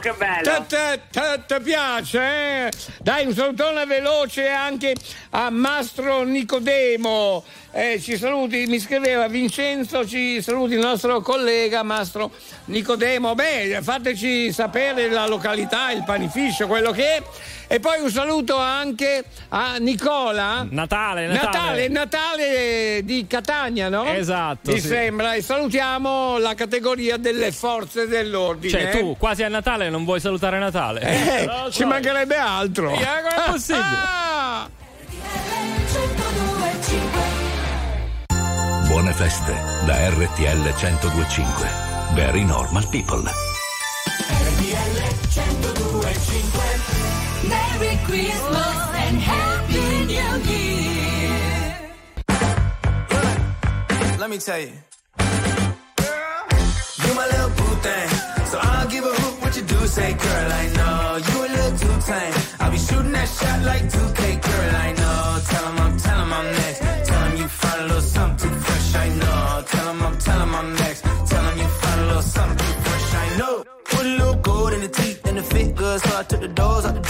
Che bello! Ti piace? eh? Dai, un salutone veloce anche a Mastro Nicodemo. Eh, ci saluti, mi scriveva Vincenzo, ci saluti il nostro collega Mastro Nicodemo. Beh, fateci sapere la località, il panificio, quello che è. E poi un saluto anche a Nicola. Natale, Natale, Natale. Natale di Catania, no? Esatto, Mi sì. sembra. E salutiamo la categoria delle forze dell'ordine. Cioè, tu quasi a Natale non vuoi salutare Natale? Eh, lo ci so. mancherebbe altro. Eh, com'è possibile? Ah! Buone feste da RTL 1025. Very normal people. Merry Christmas and Happy New Year. Let me tell you. You my little boo thing. So I'll give a hoot what you do say, girl. I know you a little too tame. I'll be shooting that shot like 2K, girl. I know. Tell 'em I'm, tell 'em I'm next. Tell 'em you find a little something fresh. I know. Tell 'em I'm, tell 'em I'm next. Tell 'em you find a little something fresh. I know. Put a little gold in the teeth and the fit good, so I took the doors out the.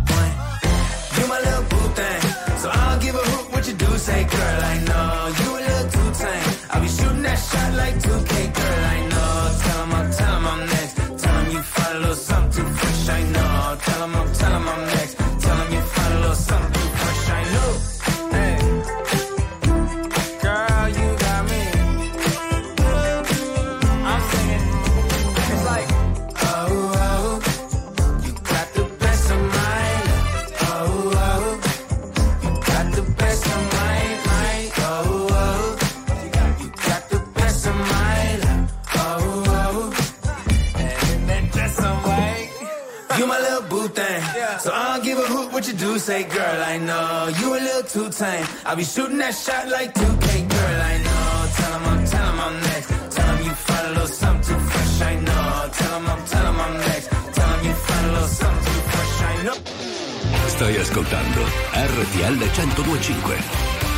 Shot like 2K, girl. What you do say, girl. I know you a little too tame. I'll be shooting that shot like 2K, girl. I know. Tell 'em I'm, tell 'em I'm next. Tell 'em you find a little something too fresh. I know. Tell 'em I'm, tell 'em I'm next. Tell 'em you find a little something too fresh. I know. Stai ascoltando RTL 1025.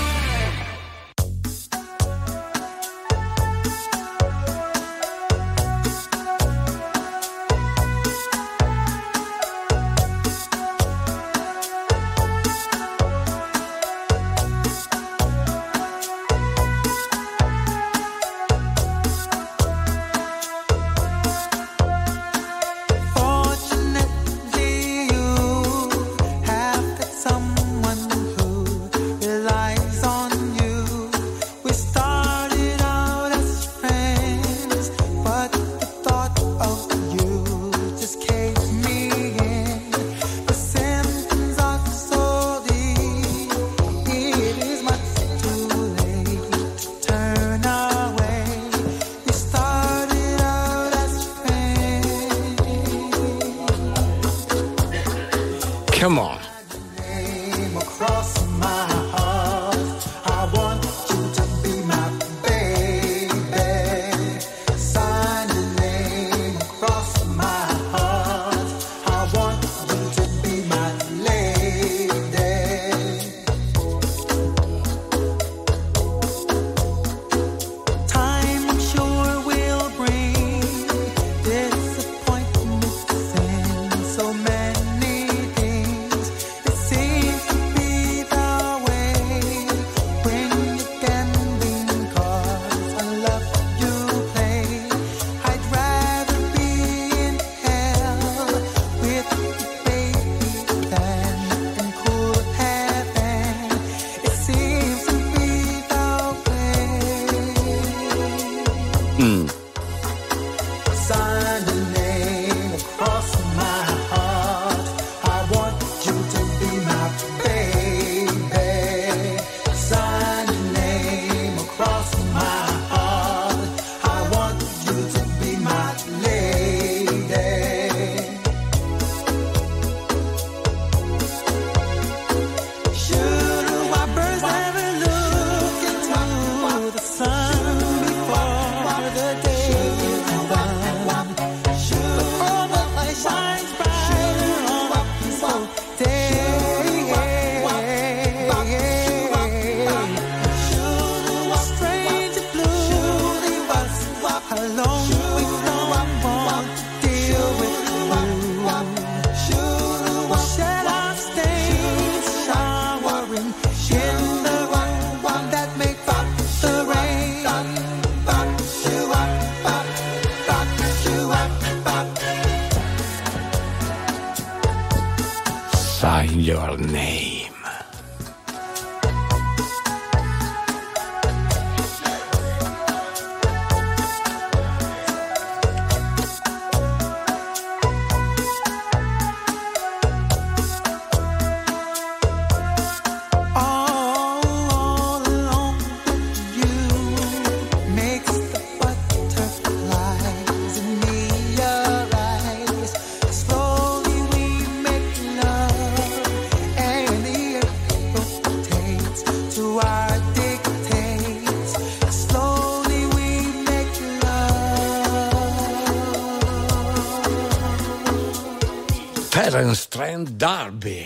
Darby.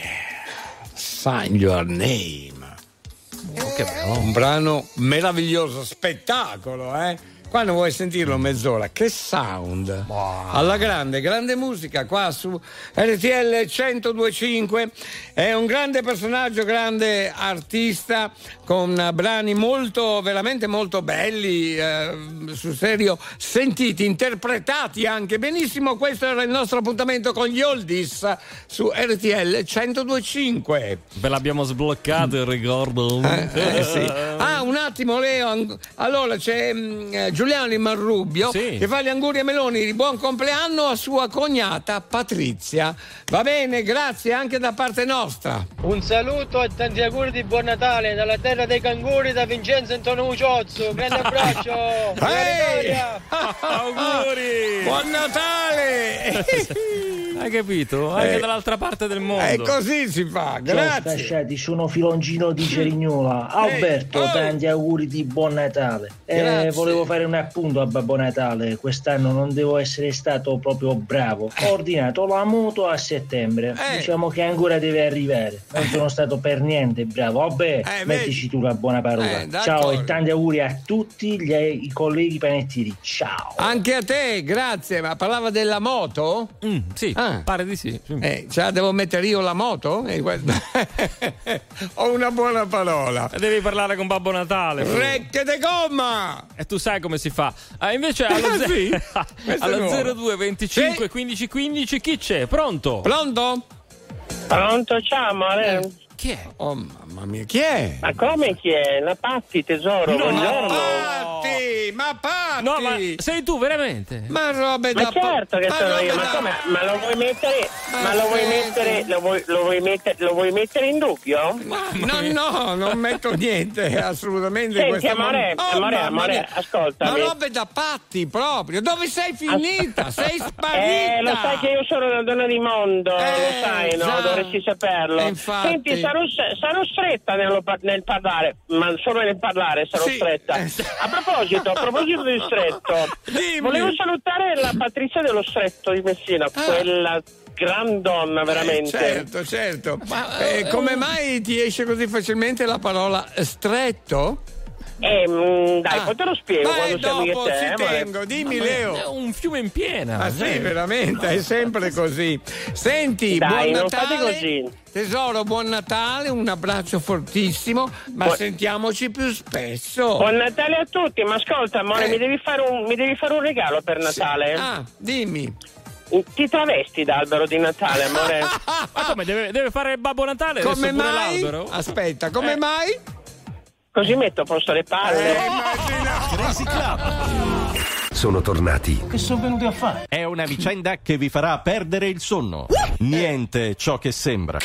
Sign your name. Oh, che bello. Un brano meraviglioso, spettacolo, eh? Quando vuoi sentirlo mezz'ora, che sound! Alla grande, grande musica qua su RTL 1025. È un grande personaggio, grande artista con brani molto, veramente molto belli, eh, sul serio, sentiti, interpretati anche benissimo. Questo era il nostro appuntamento con gli oldies su RTL 1025. Ve l'abbiamo sbloccato il ricordo. Eh, eh, sì. Ah, un attimo, Leo. Allora c'è mm, eh, Giuliano Di Marrubio Sì. che fa gli auguri a Meloni di buon compleanno a sua cognata Patrizia. Va bene, grazie anche da parte nostra. Un saluto e tanti auguri di buon Natale dalla terra dei canguri da Vincenzo Antonio Uciozzo. Grande abbraccio. Viva Auguri! Buon Natale! Hai capito? Anche Eh. dall'altra parte del mondo. E così si fa, Ciao grazie. Stasciati, sono Filoncino di Cerignola. Alberto, oh. tanti auguri di buon Natale. Eh, volevo fare un appunto a Babbo Natale. Quest'anno non devo essere stato proprio bravo. Ho ordinato la moto a settembre. Eh. Diciamo che ancora deve arrivare. Non sono stato per niente bravo. Vabbè, Eh, mettici tu la buona parola. Eh. Ciao e tanti auguri a tutti gli, i colleghi panettini. Ciao. Anche a te, grazie. Ma parlava della moto? Mm, sì, Ah. Pare di sì. Eh, ce la devo mettere io la moto? Eh. Ho una buona parola. Devi parlare con Babbo Natale. Recche de gomma! E tu sai come si fa. Ah, invece allo, Ah, ze- sì? Allo nuovo. 02 25 Sì. 15 15 chi c'è? Pronto? Pronto? Pronto, ciao amore. Chi è? Oh mamma mia, chi è? Ma come chi è? La Patti tesoro, Ma buongiorno. Patti, ma Patti! No, ma sei tu veramente? Ma robe Ma da certo che ma sono io, ma da- come? Ma lo vuoi mettere, ma lo vuoi mettere, lo vuoi, lo vuoi mettere, lo vuoi mettere in dubbio? No, no, non metto niente, assolutamente. in Senti, questo amore, amore, mamma amore, mia. ascoltami. Ma robe da patti proprio. Dove sei finita? Sei sparita. Eh, lo sai che io sono una donna di mondo, Eh, lo sai, no? già. Dovresti saperlo. Eh, infatti. Senti, sarò, sarò stretta nello par- nel parlare, ma solo nel parlare sarò Sì. stretta. Eh. A proposito, a proposito di stretto, Dimmi. volevo salutare la Patrizia dello Stretto di Messina, quella gran donna veramente. Eh, certo, certo. Ma eh, come mai ti esce così facilmente la parola stretto? Eh, mm, dai, Ah. poi te lo spiego Ma quando dopo te. ci amore. tengo, dimmi Ma Leo. È un fiume in piena. Ah sì, veramente, è sempre così. Senti, Dai, buon Natale. così. Tesoro, buon Natale, un abbraccio fortissimo, ma Buon- sentiamoci più spesso. Buon Natale a tutti, ma ascolta amore, Eh. mi, devi fare un, mi devi fare un regalo per Natale? Ah, dimmi. Ti travesti d'albero di Natale, amore? Ma come deve, deve fare il Babbo Natale? Come mai? l'albero? Aspetta, come Eh. mai? Così metto a posto le palle. Crazy Club. Sono tornati. Che sono venuti a fare? È una vicenda che vi farà perdere il sonno. Niente ciò che sembra.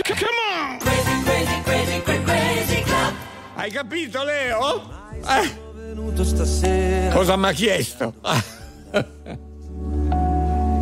Hai capito, Leo? Eh, Venuto stasera. cosa mi ha chiesto?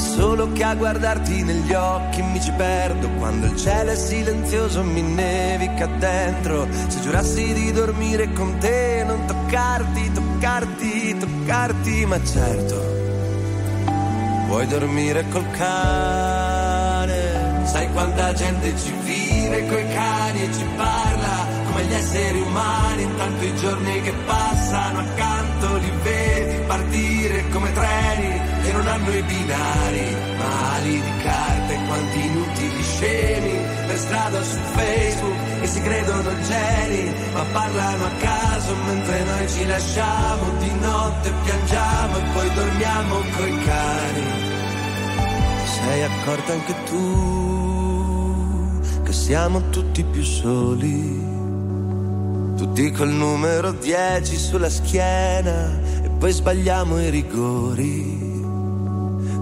Solo che a guardarti negli occhi mi ci perdo. Quando il cielo è silenzioso mi nevica dentro. Se giurassi di dormire con te Non toccarti, toccarti, toccarti. Ma certo Vuoi dormire col cane? Sai quanta gente ci vive coi cani e ci parla come gli esseri umani, intanto i giorni che passano accanto li vedi partire come treni che non hanno i binari, ma ali di carta e quanti inutili scemi per strada su Facebook e si credono geni, ma parlano a caso mentre noi ci lasciamo di notte piangiamo e poi dormiamo coi cani. Sei accorta anche tu che siamo tutti più soli? Tutti col numero 10 sulla schiena e poi sbagliamo i rigori.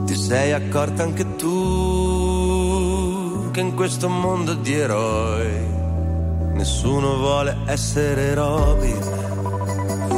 Ti sei accorta anche tu che in questo mondo di eroi nessuno vuole essere Robin.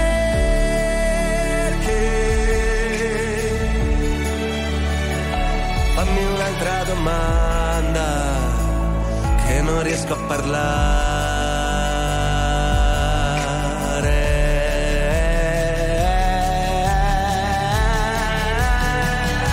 Un'altra domanda che non riesco a parlare.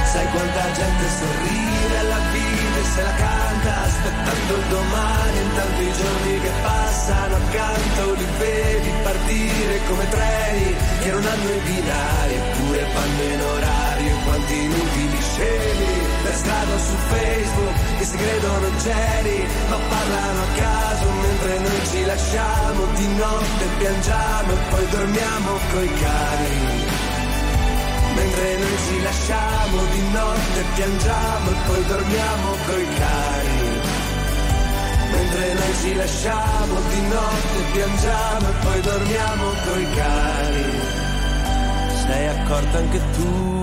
Sai quanta gente sorride alla vita e se la canta aspettando il domani, intanto i giorni che passano accanto li vedi partire come treni che non hanno i binari eppure vanno in orario quanti inutili scemi per strada su Facebook che si credono geni ma parlano a caso mentre noi ci lasciamo di notte piangiamo e poi dormiamo coi cani. Mentre noi ci lasciamo di notte piangiamo e poi dormiamo coi cani. Mentre noi ci lasciamo di notte piangiamo e poi dormiamo coi cani. Sei accorta anche tu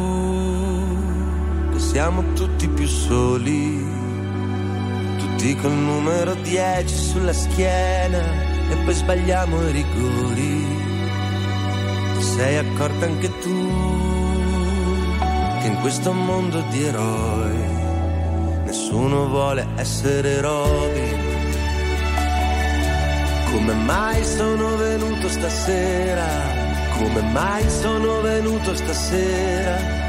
siamo tutti più soli tutti col numero 10 sulla schiena e poi sbagliamo i rigori ti sei accorta anche tu che in questo mondo di eroi nessuno vuole essere Robin come mai sono venuto stasera? Come mai sono venuto stasera?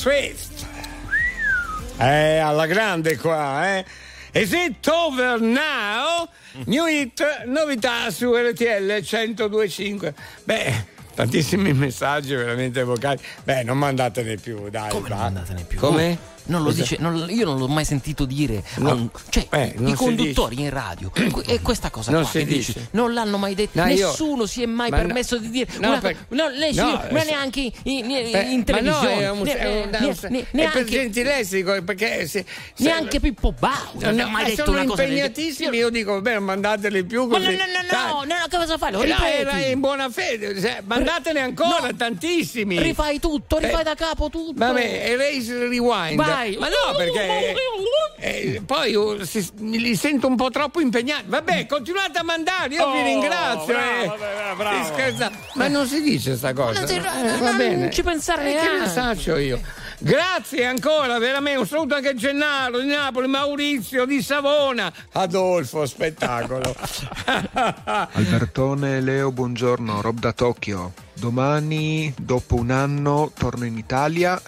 Swift. Eh, alla grande qua, eh. Is it over now? New hit, novità su RTL 1025. Beh, tantissimi messaggi veramente vocali. Beh, non mandatene più, dai. Come non va. mandatene più? Come? Non lo Cosa? dice, non- io non l'ho mai sentito dire. No. un- cioè, Eh, i conduttori in radio. E questa cosa Non qua dici, dice. non l'hanno mai detto. No, io- Nessuno si è mai Ma no- permesso di dire. no, per- no, lei no, signor, ma neanche in, in- in ma televisione. no, è, un, ne- è, un- ne- ne- è per neanche, gentilessico perché se, se- neanche Pippo Baudo non No, ha mai eh, detto sono una cosa impegnatissimi, io dico, vabbè, mandateli più Ma così. no, no, no, no, no, no, che cosa fai? Lo Eh, no, ripeti. in buona fede, cioè, mandatene ancora No. tantissimi. Rifai tutto, rifai Eh, da capo tutto. Vabbè, erase rewind. Vai. Ma no, perché eh, poi uh, si- li sento un po' troppo impegnati. Vabbè, continuate a mandare, io vi Oh, ringrazio. bravo, eh. bravo, scherza. Ma non si dice sta cosa. Non si- Eh, non- va non bene. ci pensare Eh, Che neanche. ne saccio io. Grazie ancora, veramente. Un saluto anche a Gennaro di Napoli, Maurizio di Savona, Adolfo, spettacolo. Albertone, Leo, buongiorno, Rob da Tokyo. Domani, dopo un anno, torno in Italia,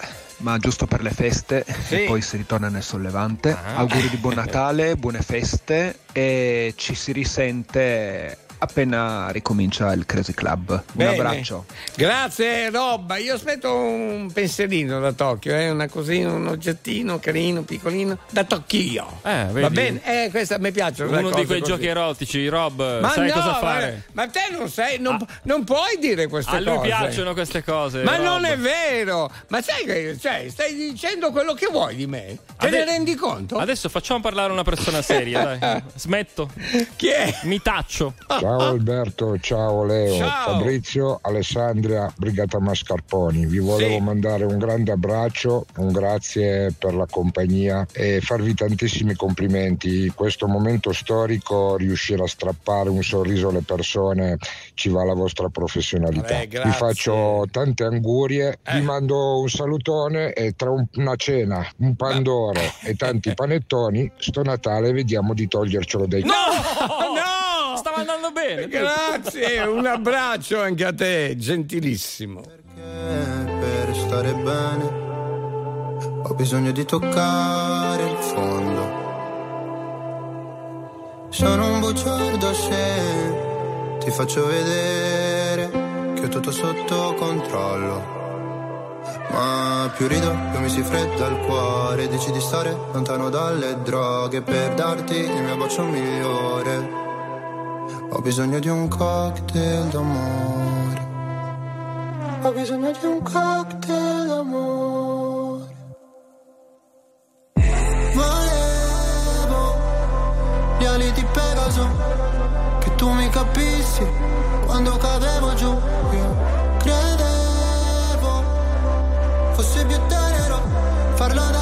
ma giusto per le feste Sì. e poi si ritorna nel sollevante. Ah. Auguri di buon Natale, buone feste e ci si risente appena ricomincia il Crazy Club. Un Bene. abbraccio. Grazie Robba, io aspetto un pensierino da Tokyo, eh, una cosina, un oggettino carino, piccolino, da Tokyo. Eh? Va bene? Eh, questa mi piace. Uno di quei giochi erotici, Rob, Ma sai no, cosa ma- fare? Ma te non sai, non, non puoi dire queste A lui cose. piacciono queste cose. Ma Rob. non è vero! Ma sai che cioè, stai dicendo quello che vuoi di me? Te ne Ade- rendi conto? Adesso facciamo parlare una persona seria, dai. Smetto. Chi è? Mi taccio. Ciao Alberto, ciao Leo, Ciao. Fabrizio, Alessandria, Brigata Mascarponi. Vi volevo Sì. mandare un grande abbraccio, un grazie per la compagnia e farvi tantissimi complimenti. In questo momento storico riuscire a strappare un sorriso alle persone ci va la vostra professionalità. Vabbè, vi faccio tante angurie, vi mando un salutone e tra un- una cena, un pandoro e tanti panettoni, sto Natale vediamo di togliercelo dai No! No! Stava andando bene. Grazie, un abbraccio anche a te, gentilissimo. per stare bene ho bisogno di toccare il fondo. Sono un bugiardo se ti faccio vedere che ho tutto sotto controllo. Ma più rido, più mi si fredda il cuore. Dici di stare lontano dalle droghe per darti il mio bacio migliore. Ho bisogno di un cocktail d'amore. Ho bisogno di un cocktail d'amore. Volevo gli ali di Pegaso, che tu mi capissi quando cadevo giù. Io credevo fosse più tenero farlo davanti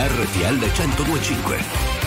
RTL 1025.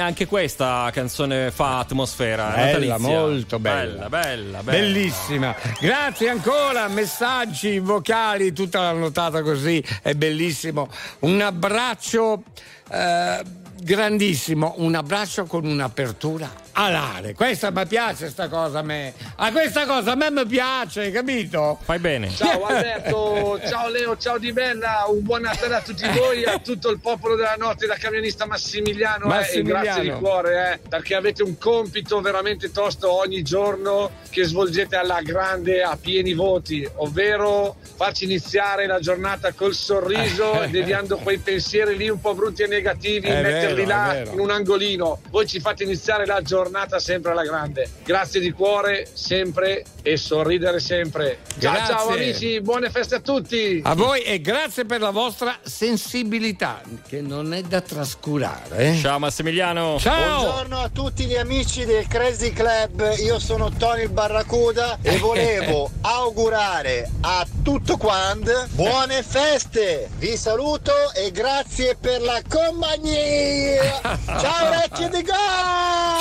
Fine anche questa canzone fa atmosfera. è Bella, natalizia. molto bella. Bella, bella, bella. Bellissima. Grazie ancora, messaggi vocali, tutta la notata così, è bellissimo. Un abbraccio eh, grandissimo, un abbraccio con un'apertura alare. Questa mi piace sta cosa a me. A questa cosa a me mi piace, capito? Fai bene. Ciao Alberto, ciao Leo, ciao Di Bella, un buon Natale a tutti voi, a tutto il popolo della notte da camionista Massimiliano, eh, Massimiliano. e grazie di cuore eh, perché avete un compito veramente tosto ogni giorno che svolgete alla grande a pieni voti, ovvero farci iniziare la giornata col sorriso, deviando quei pensieri lì un po' brutti e negativi, È metterli vero, là in un angolino. Voi ci fate iniziare la giornata sempre alla grande. Grazie di cuore, sempre e sorridere sempre. Ciao Grazie. ciao amici, buone feste a tutti. A voi e grazie per la vostra sensibilità, che non è da trascurare. eh. Ciao Massimiliano. Ciao. Buongiorno a tutti gli amici del Crazy Club, io sono Tony il Barracuda e volevo augurare a tutto quando buone feste. Vi saluto e grazie per la compagnia. Ciao orecchie di go!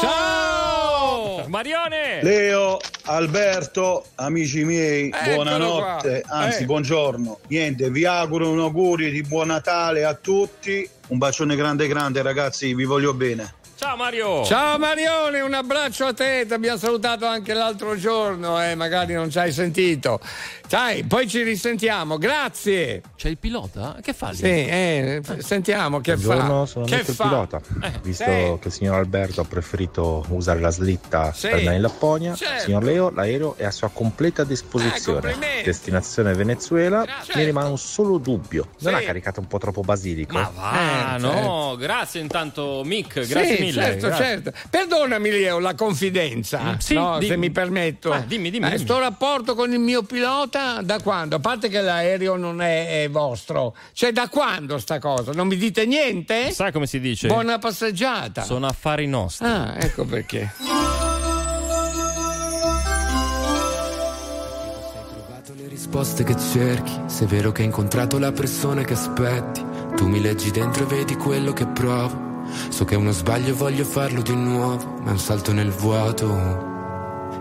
Ciao! Marione! Leo, Alberto, amici miei, Eccolo buonanotte, qua. anzi Eh. buongiorno. Niente, vi auguro un augurio di buon Natale a tutti. Un bacione grande grande ragazzi, vi voglio bene. Ciao Mario! Ciao Marione, un abbraccio a te, ti abbiamo salutato anche l'altro giorno, eh, magari non ci hai sentito. Sai, poi ci risentiamo, grazie. C'è il pilota? Che fa lì? Sì, eh, sentiamo che Buongiorno, fa. sono che il fa? pilota. Eh, Visto sì. che il signor Alberto ha preferito usare la slitta Sì. per andare in Lapponia, Certo. signor Leo l'aereo è a sua completa disposizione. Eh. Destinazione Venezuela, Certo. mi rimane un solo dubbio. Non Sì. ha caricato un po' troppo basilico? Ma va, Eh, no, grazie intanto Mick, grazie Sì, mille. certo, grazie. certo. Perdonami Leo la confidenza, Mm, sì, no, dimmi. se mi permetto. Ah, dimmi, dimmi, Eh, dimmi. Sto rapporto con il mio pilota da quando? A parte che l'aereo non è, è vostro. Cioè da quando sta cosa? Non mi dite niente? Sai come si dice? Buona passeggiata. Sono affari nostri. Ah, ecco perché. le risposte che cerchi, se è vero che hai incontrato la persona che aspetti, tu mi leggi dentro e vedi quello che provo. So che è uno sbaglio e voglio farlo di nuovo, ma è un salto nel vuoto.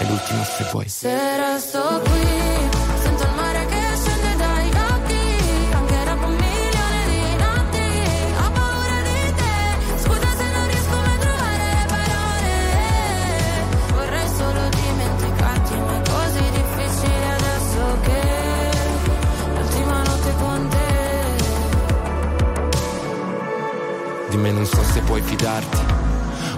è l'ultima se vuoi. Se resto qui, sento il mare che scende dai occhi, anche dopo un milione di notti, ho paura di te, scusa se non riesco mai a trovare le parole, vorrei solo dimenticarti, ma è così difficile adesso che l'ultima notte con te. Di me non so se puoi fidarti.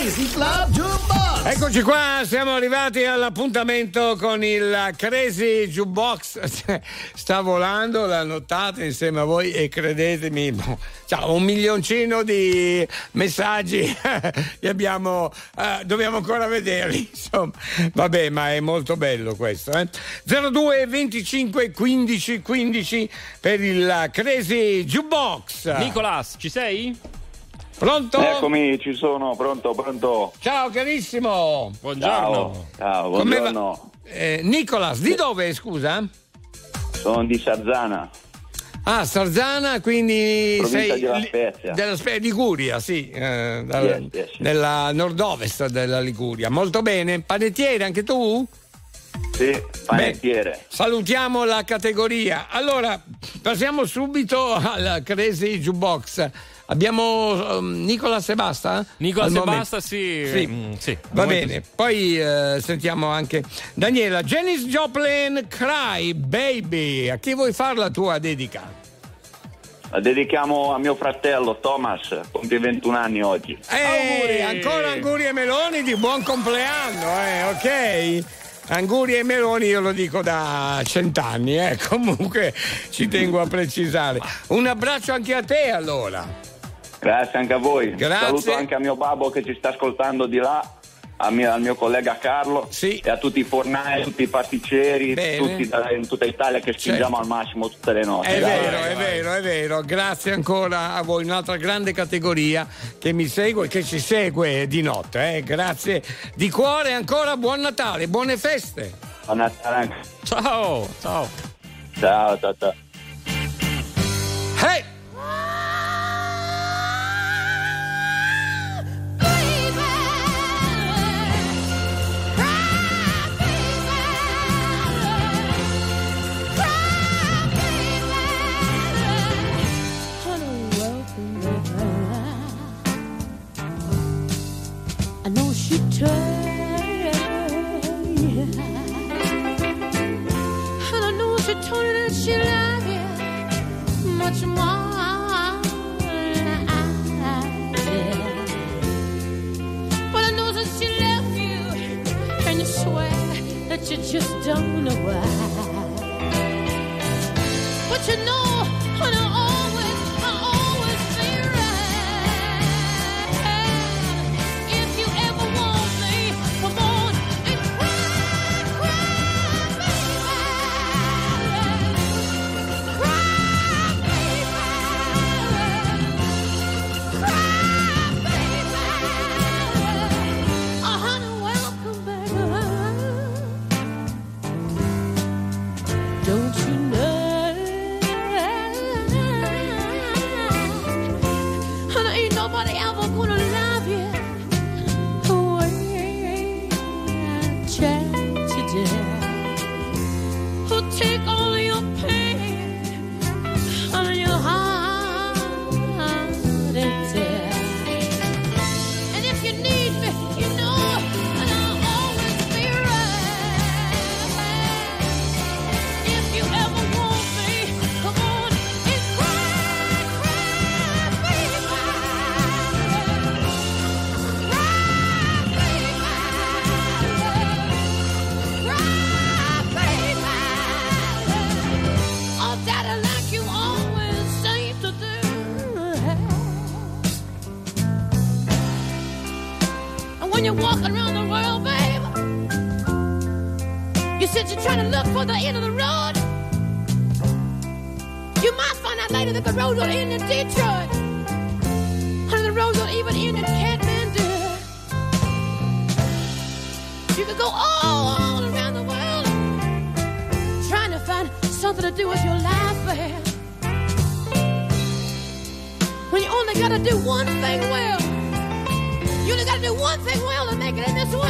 Crazy Club. Jukebox. Eccoci qua, siamo arrivati all'appuntamento con il Crazy Jukebox. Sta volando la nottata insieme a voi e credetemi, boh, ciao, un milioncino di messaggi li abbiamo, eh, dobbiamo ancora vederli. Insomma, vabbè, ma è molto bello questo. Eh? 02 25 15 15 per il Crazy Jukebox. Nicolas, ci sei? Pronto? Eccomi, ci sono, pronto, pronto. Ciao carissimo. Ciao, ciao va- buongiorno. Eh, Nicolas, di dove scusa? Sono di Sarzana, Ah, Sarzana, quindi provincia sei di La li- Spezia. della Spe- Liguria, sì, eh, dal- Yes, yes, nella nord-ovest della Liguria. Molto bene. Panettiere, anche tu? Sì, panettiere. Salutiamo la categoria. Allora, passiamo subito al Crazy Jukebox. Abbiamo um, Nicolas e basta? Nicolas Al e momento. basta, sì. Sì. Mm, sì, Va momento bene, poi eh, sentiamo anche Daniela. Janis Joplin, Cry Baby. A chi vuoi fare la tua dedica? La dedichiamo a mio fratello Thomas, compie 21 anni oggi. Eh, ancora Anguri e Meloni di buon compleanno, eh, ok? Anguri e Meloni io lo dico da cent'anni, eh, comunque ci tengo a precisare. Un abbraccio anche a te allora. Grazie anche a voi. Grazie. Saluto anche a mio babbo che ci sta ascoltando di là, mio- al mio collega Carlo e a tutti i fornai, tutti i pasticceri, tutti da- in tutta Italia che spingiamo Certo. al massimo tutte le notti. È vero, è vero, è vero. Grazie ancora a voi, un'altra grande categoria che mi segue e che ci segue di notte. eh. Grazie di cuore ancora, buon Natale, buone feste. Buon Natale anche. Ciao, ciao. Ciao, ciao, ciao. Hey! Trying to look for the end of the road. You might find out later that the road don't end in Detroit. And the road don't even end in Kathmandu. You could go all, around the world trying to find something to do with your life, babe. When you only gotta do one thing well. You only gotta do one thing well to make it in this world,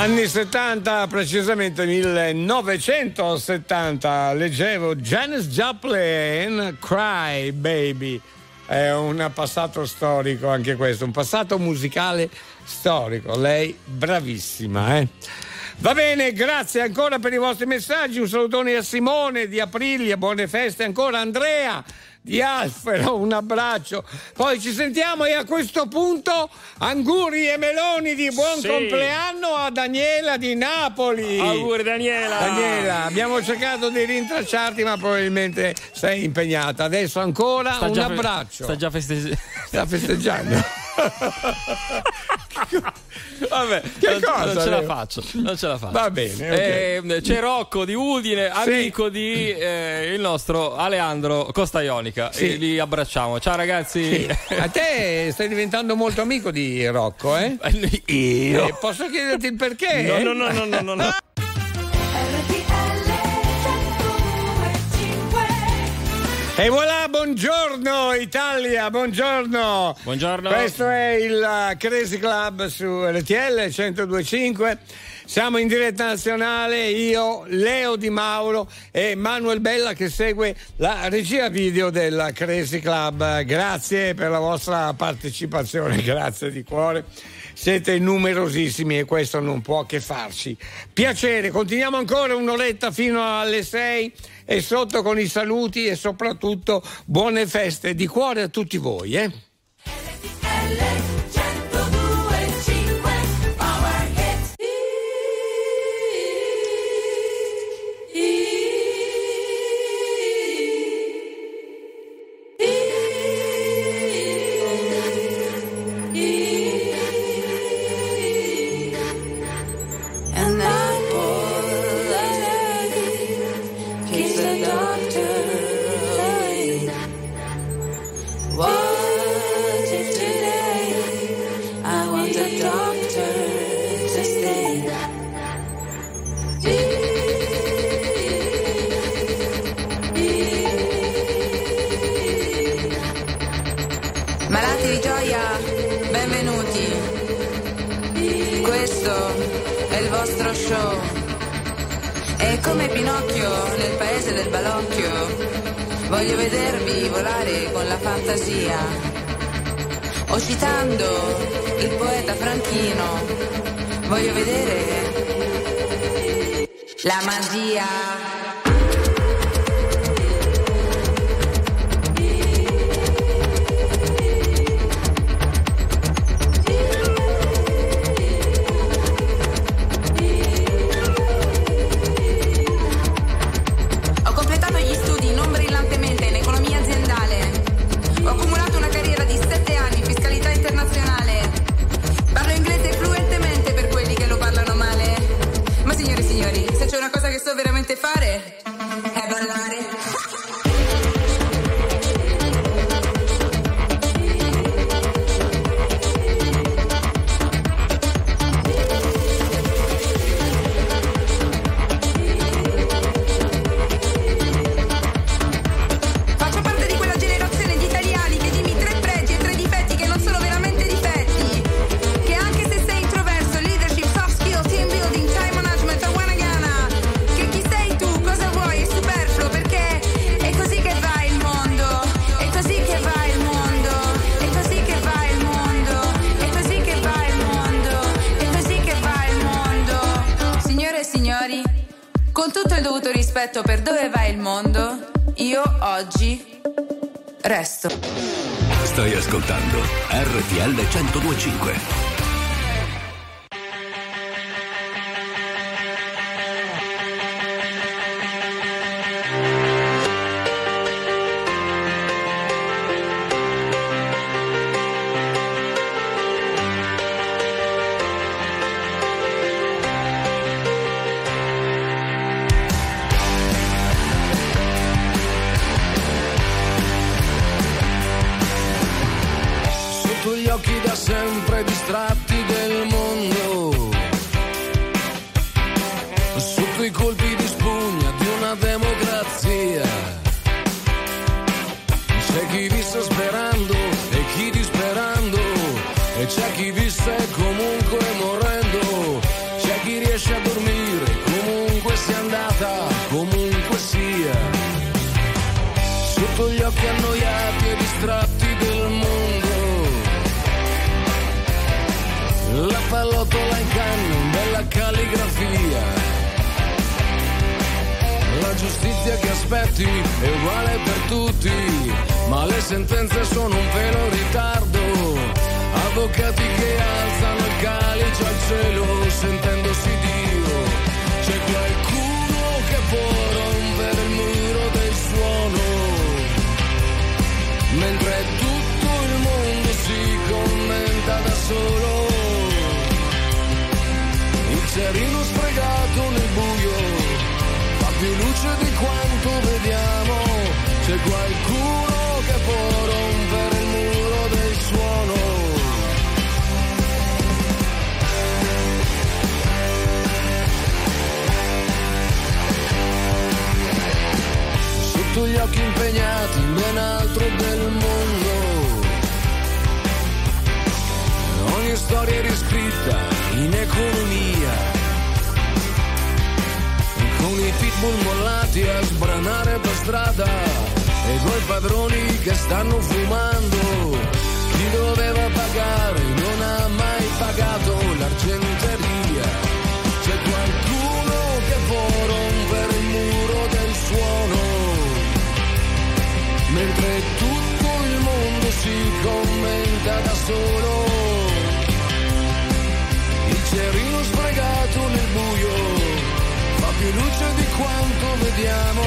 Anni 70, precisamente 1970, leggevo Janis Joplin, Cry Baby. È un passato storico anche questo, un passato musicale storico. Lei bravissima, eh? Va bene, grazie ancora per i vostri messaggi. Un salutone a Simone di Aprilia, buone feste ancora. Andrea di Alfero, un abbraccio. Poi ci sentiamo e a questo punto Anguri e Meloni di buon Sì. compleanno a Daniela di Napoli. Auguri, Daniela. Daniela, abbiamo cercato di rintracciarti ma probabilmente sei impegnata. Adesso ancora Sta un già fe- abbraccio. sta già festeggiando. Sta festeggiando. Vabbè, Che non, cosa, non ce la faccio. Non ce la faccio. Va bene, ok. Eh, c'è Rocco di Udine, amico di eh, il nostro Aleandro Costa Ionica. Sì. E li abbracciamo. Ciao ragazzi. Sì. A te stai diventando molto amico di Rocco, eh? Io? Eh, posso chiederti il perché? No, no, no, no, no, no, no. E voilà, buongiorno Italia, buongiorno. Buongiorno. Questo è il uh, Crazy Club su RTL 1025. Siamo in diretta nazionale, io, Leo Di Mauro e Manuel Bella che segue la regia video del Crazy Club. Grazie per la vostra partecipazione, grazie di cuore. Siete numerosissimi e questo non può che farci piacere. Continuiamo ancora un'oretta fino alle 6 e sotto con i saluti e soprattutto buone feste di cuore a tutti voi. Eh? Poeta Franchino, voglio vedere la magia. Rispetto per dove va il mondo, io oggi resto. Stai ascoltando RTL 1025. Luce di quanto vediamo.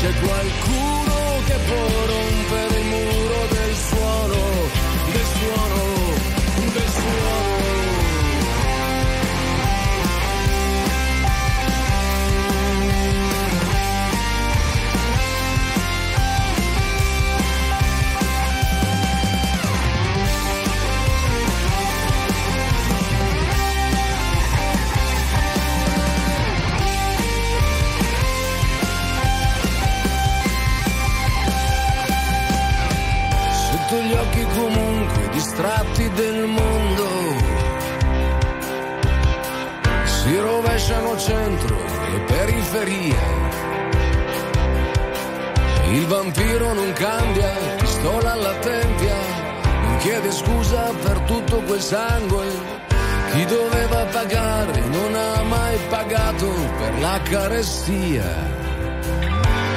C'è qualcuno che può rompere il muro del distratti del mondo si rovesciano centro e periferia. Il vampiro non cambia, pistola alla tempia, non chiede scusa per tutto quel sangue. Chi doveva pagare non ha mai pagato per la carestia.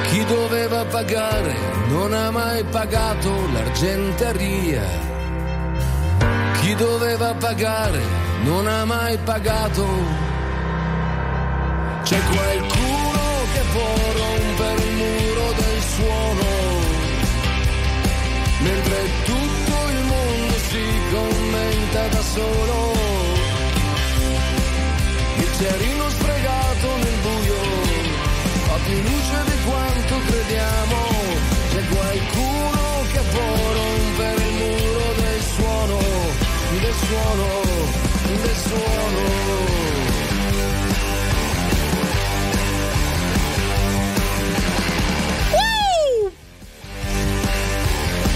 Chi doveva pagare non ha mai pagato l'argenteria. Doveva pagare non ha mai pagato. C'è qualcuno che può rompere il muro del suono, mentre tutto il mondo si commenta da solo. Il cerino sfregato nel buio fa più luce di quanto crediamo. C'è qualcuno che può rompere del suono, del suono.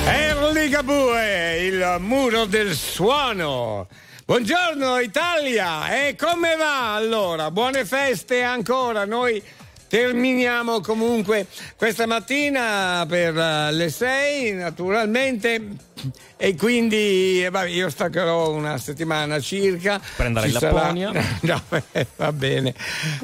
Erli Gabue, il muro del suono. Buongiorno Italia, e come va allora? Buone feste ancora, noi terminiamo comunque questa mattina per eh, le 6 naturalmente e quindi vabbè, io staccherò una settimana circa. Prenderai Ci la sarà- Ponia. No, eh, va bene,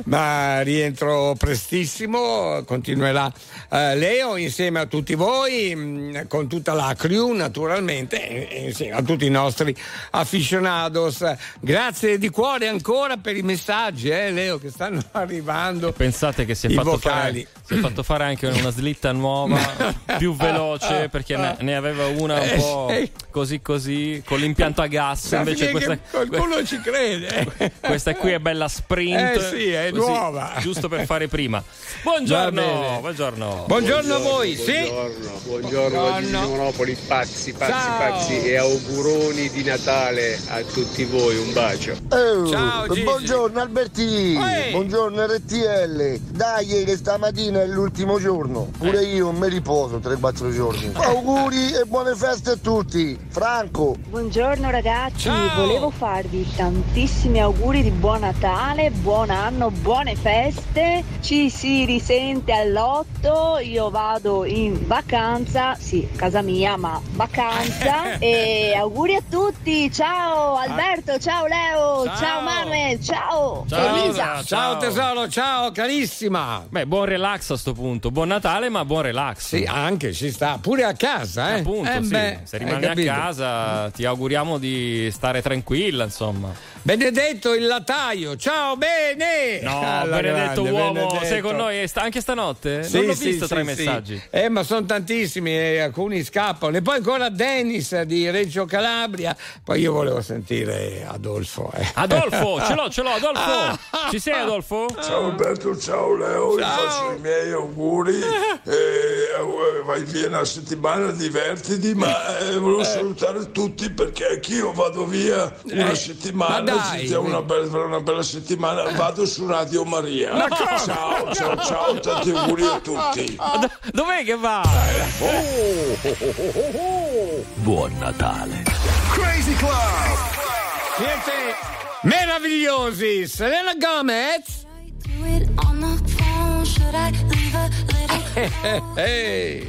ma rientro prestissimo, continuerà eh, Leo insieme a tutti voi, mh, con tutta la crew naturalmente, e- e insieme a tutti i nostri aficionados. Grazie di cuore ancora per i messaggi, eh, Leo, che stanno arrivando. Pensate che si è, fatto fare, si è fatto fare anche una slitta nuova, più veloce, perché ne, ne aveva una un Eh, po' po' così così, con l'impianto a gas. Invece questa, qualcuno ci crede. questa qui è bella sprint. Eh sì, è così, nuova. Giusto per fare prima. Buongiorno, buongiorno. Buongiorno a voi, sì. Buongiorno, buongiorno Buongiorno. Monopoli, pazzi, pazzi, Ciao. pazzi e auguroni di Natale a tutti voi, un bacio. Oh, Ciao, Gigi. buongiorno Albertini, Ehi. buongiorno RTL. Dai che stamattina è l'ultimo giorno. Pure Eh. io mi riposo 3-4 giorni. Auguri e buone feste a tutti. Franco. Buongiorno ragazzi, Ciao. volevo farvi tantissimi auguri di buon Natale, buon anno, buone feste. Ci si risente all'otto, io vado in vacanza, sì, casa mia, ma vacanza. e auguri a tutti, ciao Alberto, ciao Leo, ciao, Ciao. Manuel, ciao, Ciao, Elisa. Ciao tesoro, ciao carissima. Beh, buon relax a sto punto. Buon Natale, ma buon relax. Sì, anche ci sta, pure a casa, eh. Appunto, Eh, sì. beh, se rimani a casa ti auguriamo di stare tranquilla, insomma. Benedetto il lataio, ciao bene! No, Alla benedetto grande, uomo, Benedetto. sei con noi anche stanotte? Sì, non l'ho sì, visto sì, tra i sì. messaggi. Eh, ma sono tantissimi e alcuni scappano. E poi ancora Dennis di Reggio Calabria. Poi io volevo sentire Adolfo. eh. Adolfo, ce l'ho, ce l'ho, Adolfo. Ci sei, Adolfo? Ciao Alberto, ciao Leo, Ciao. faccio i miei auguri. Eh, eh, vai via una settimana, divertiti, ma eh, volevo salutare tutti perché anch'io vado via una Eh, settimana. Dai. sentiamo una bella, per una bella settimana. Vado su Radio Maria. Ma cosa? Ciao, ciao, ciao, tanti auguri a tutti. Do- dov'è che va? Buon Natale. Crazy Club! Siete meravigliosi! Selena Gomez! I leave a little Hey!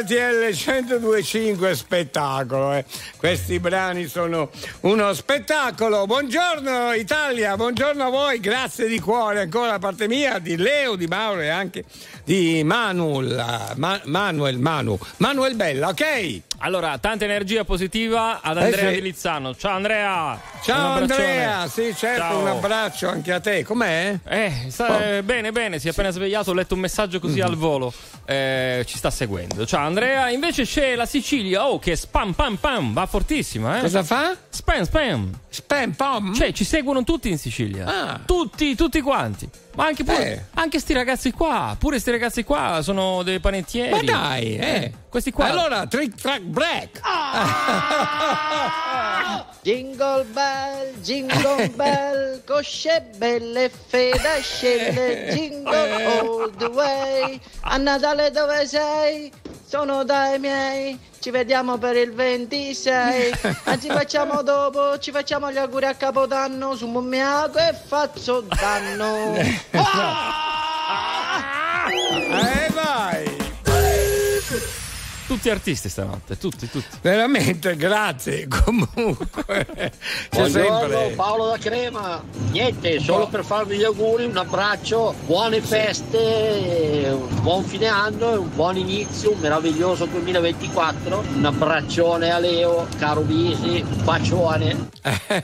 RTL 1025 spettacolo eh. questi brani sono uno spettacolo buongiorno Italia buongiorno a voi grazie di cuore ancora da parte mia di Leo di Mauro e anche di Manuel Ma- Manuel Manu Manuel Bella ok Allora, tanta energia positiva ad Eh, Andrea sì. di Lizzano. Ciao Andrea! ciao. Andrea sì certo Ciao. un abbraccio anche a te com'è? Eh, sta- eh, bene, bene, si è appena svegliato, ho letto un messaggio così Mhm. al volo. Eh, ci sta seguendo. Ciao Andrea, invece c'è la Sicilia, oh che spam pam pam, va fortissima, eh. Cosa fa? Spam spam. Spam pam? Cioè, ci seguono tutti in Sicilia. Ah. Tutti, tutti quanti. Ma anche pure Eh. anche sti ragazzi qua, pure sti ragazzi qua sono dei panettieri. ma dai eh. Questi qua. allora trick track break Jingle bell, jingle bell, cosce belle, fedascelle, jingle all the way. A Natale dove sei? Sono dai miei, ci vediamo per il 26. Anzi facciamo dopo, ci facciamo gli auguri a Capodanno su Mummiaco e faccio danno. eh vai Tutti artisti stanotte, tutti, tutti. Veramente, grazie. Comunque, c'è sempre. Paolo da Crema. Niente, solo per farvi gli auguri, un abbraccio, buone feste, un buon fine anno e un buon inizio, un meraviglioso 2024. Un abbraccione a Leo, caro Bisi, un bacione.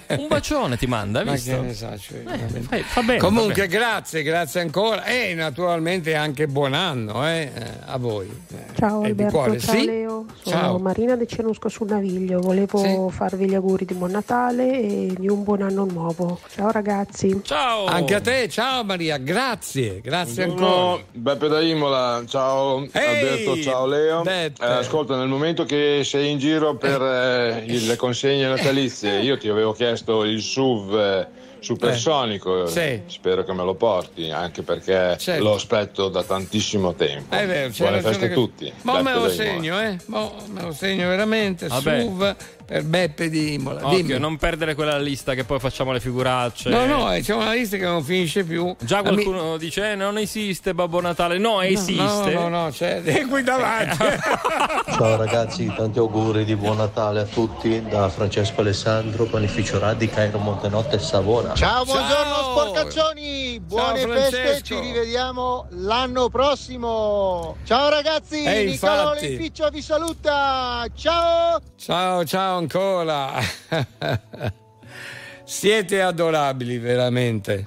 Un bacione ti manda, Ma visto? che ne so, cioè, vabbè. fai- fa bene, Comunque, fa bene. grazie, grazie ancora. E naturalmente anche buon anno eh, eh, a voi. Eh, Ciao e Alberto, cuore. Ciao Sì? Leo, sono Ciao. Marina De Cenusco sul Naviglio, volevo farvi gli auguri di buon Natale e di un buon anno nuovo. Ciao ragazzi. Ciao. Anche a te, ciao Maria, grazie, grazie ancora. Buongiorno, Beppe da Imola, ciao Ehi, Alberto, ciao Leo. Eh, ascolta, nel momento che sei in giro per eh, il- le consegne natalizie, io ti avevo chiesto il SUV eh, supersonico, Sì. spero che me lo porti, anche perché Certo. lo aspetto da tantissimo tempo. È vero, Buone feste a che- tutti. Ma me lo segno, eh? Mo me lo segno veramente. Vabbè. SUV per Beppe di Imola. Occhio, Dimmi. non perdere quella lista che poi facciamo le figuracce. No, no, c'è una lista che non finisce più. Già qualcuno dice eh, non esiste Babbo Natale. No, esiste. No, no, no, c'è. È qui davanti. Ciao ragazzi, tanti auguri di buon Natale a tutti da Francesco Alessandro, panificio Raddi, Cairo Montenotte e Savona. Ciao, buongiorno sporcaccioni, buone Ciao, feste, ci rivediamo l'anno prossimo. Ciao ragazzi, Eh, Nicolò infatti. Vi saluta. Ciao! Ciao, ciao ancora. Siete adorabili, veramente.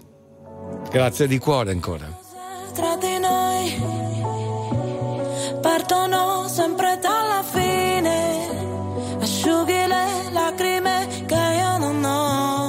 Grazie di cuore ancora. tra di noi partono sempre dalla fine asciughi le lacrime che io non ho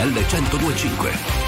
RTL 1025.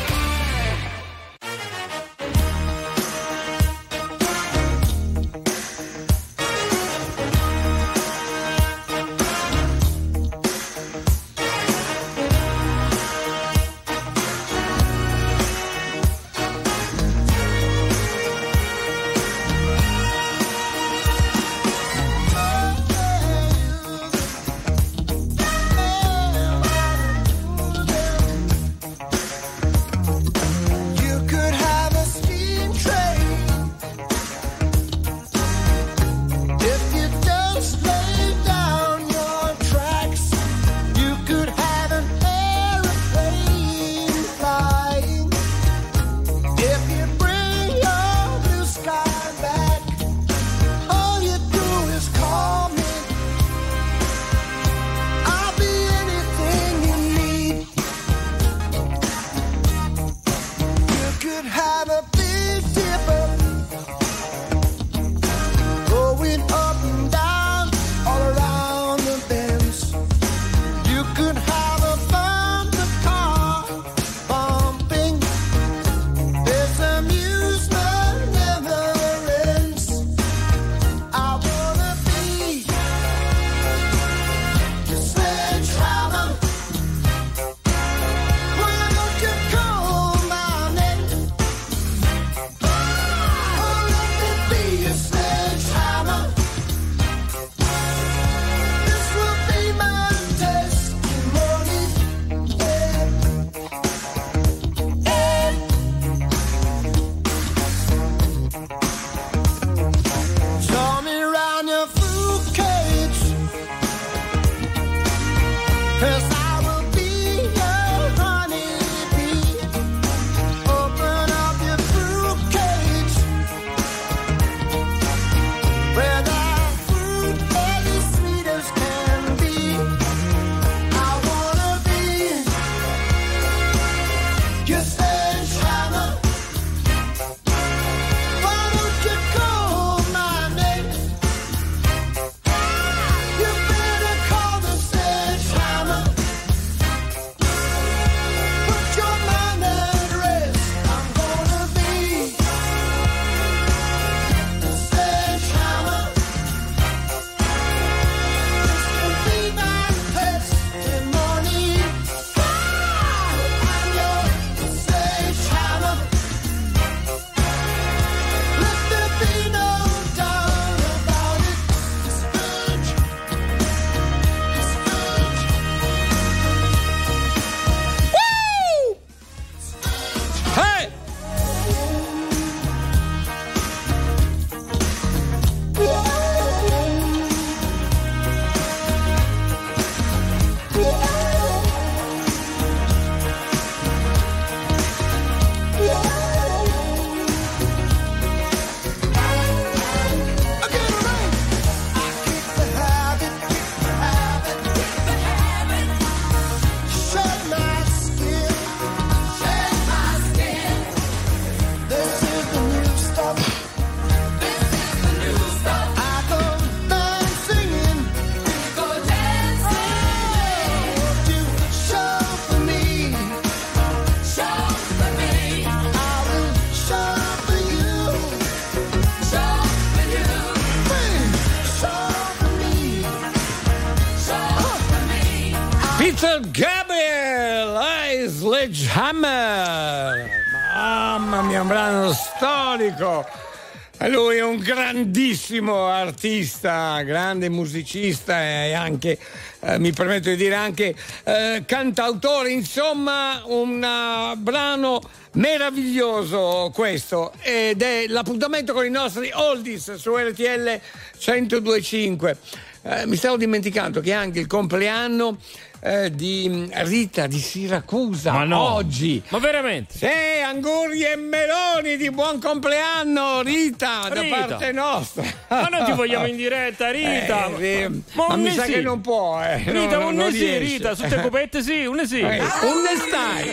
Grandissimo artista, grande musicista e anche, eh, mi permetto di dire, anche eh, cantautore. Insomma, un uh, brano meraviglioso questo ed è l'appuntamento con i nostri oldies su RTL 1025. Eh, mi stavo dimenticando che anche il compleanno eh, di Rita di Siracusa Ma no. oggi. Ma veramente? Sì, Anguri e Meloni di buon compleanno Rita, da Rita. parte nostra. Ma non ti vogliamo in diretta, Rita. Eh, sì. Ma Ma mi sa sì. che non può, eh. Rita, No, un non sì. Rita, su te copette sì, un sì. Eh, un stai.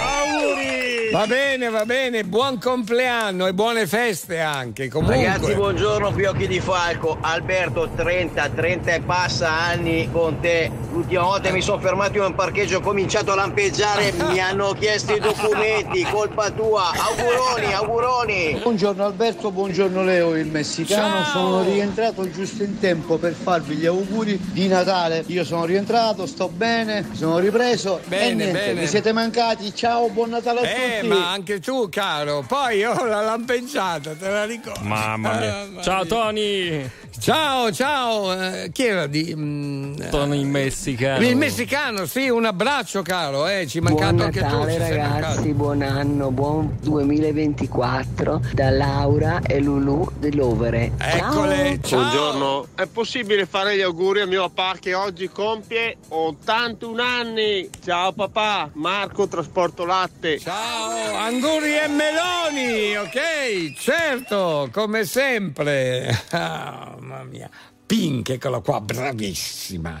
Auguri. Va bene, va bene, buon compleanno e buone feste anche. Comunque. Ragazzi, buongiorno, qui Occhi di Falco. Alberto, 30, 30 e passa anni con te. L'ultima volta mi sono fermato in un parcheggio, ho cominciato a lampeggiare, mi hanno chiesto i documenti, colpa tua. Auguroni, auguroni. Buongiorno Alberto, buongiorno Leo, il messicano. Ciao. Sono rientrato giusto in tempo per farvi gli auguri di Natale. Io sono rientrato, sto bene, sono ripreso. Bene, e niente, bene. mi siete mancati. Ciao, buon Natale a Eh, tutti. ma anche tu, caro. Poi ho la lampeggiata, te la ricordo. Mamma mia. Ciao. Tony. Ciao, ciao. Eh, chi era di. mm, Tony il messicano. Il messicano, sì, un abbraccio, caro. Eh, ci è Buon mancato anche tu. Natale sei ragazzi, mancato. buon anno, buon 2024 da Laura e Lulu dell'Overe. Eccole, ciao. Buongiorno, è possibile fare gli auguri a mio papà che oggi compie 81 anni? Ciao papà, Marco Trasporto Latte. Ciao, Anguri e Meloni, ok? Certo, come sempre. Ah, mamma mia. Pink, eccola qua, bravissima.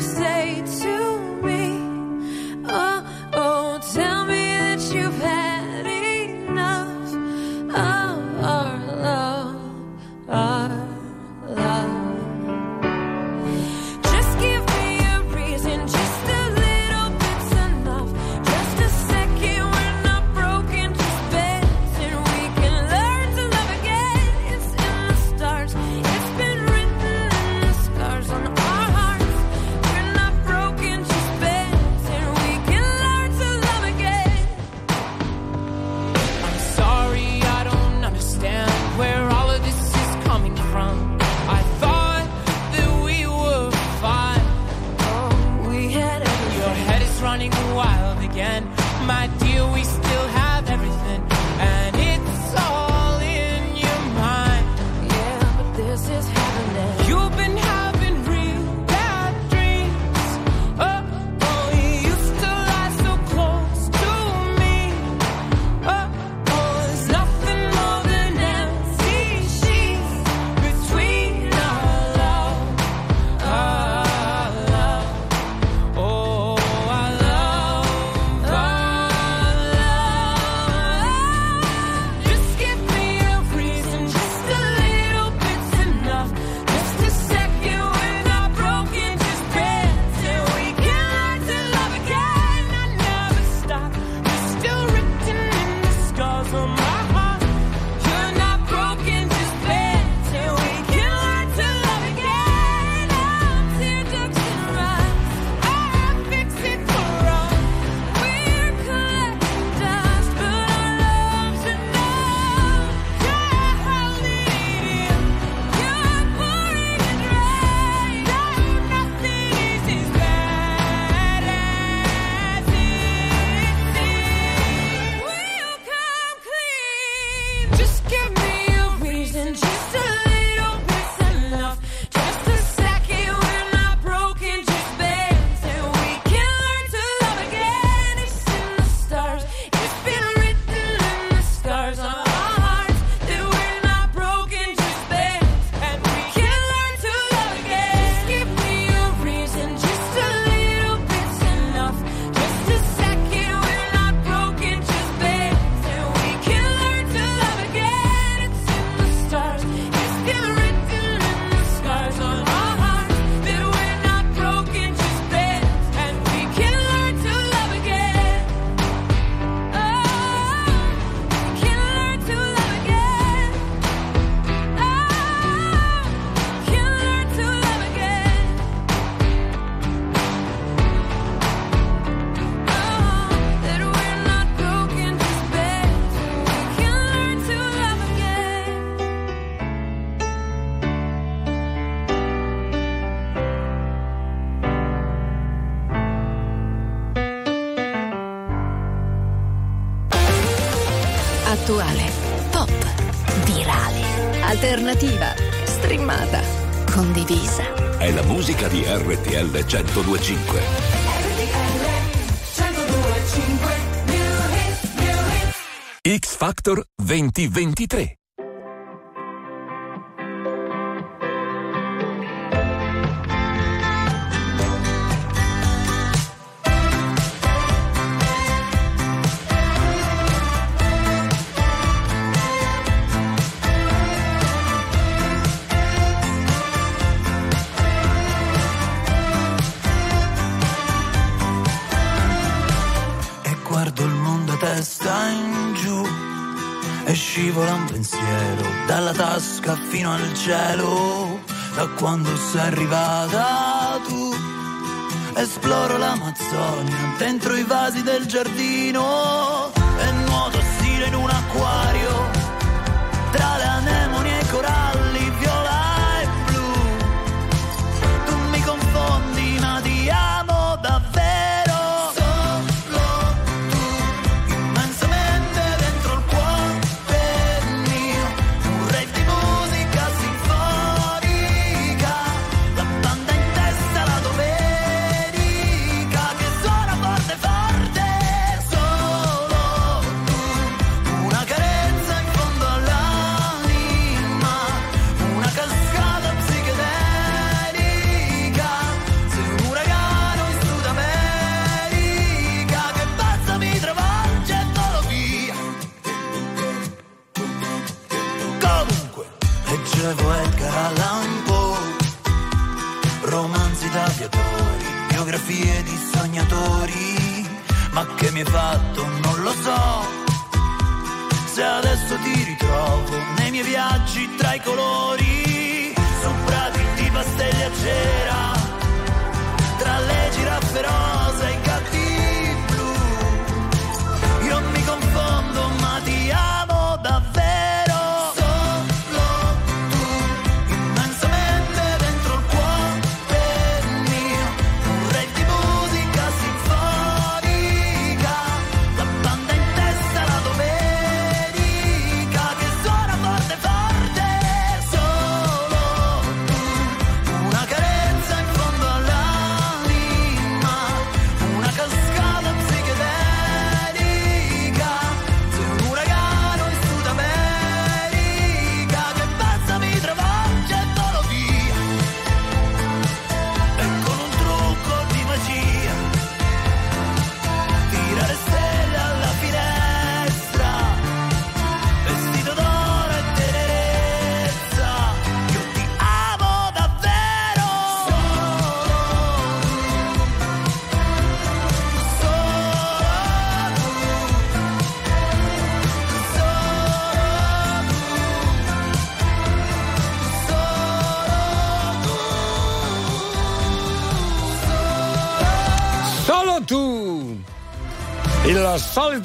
say to me. Oh, oh, tell me that you've had 1025. X Factor 2023. Fino al cielo da quando sei arrivata tu. Esploro l'Amazzonia dentro i vasi del giardino e nuoto stile in un acquario biografie di sognatori, ma che mi hai fatto non lo so. Se adesso ti ritrovo nei miei viaggi tra i colori, sopra di pastelli a cera, tra le giraffe rosa e i gatti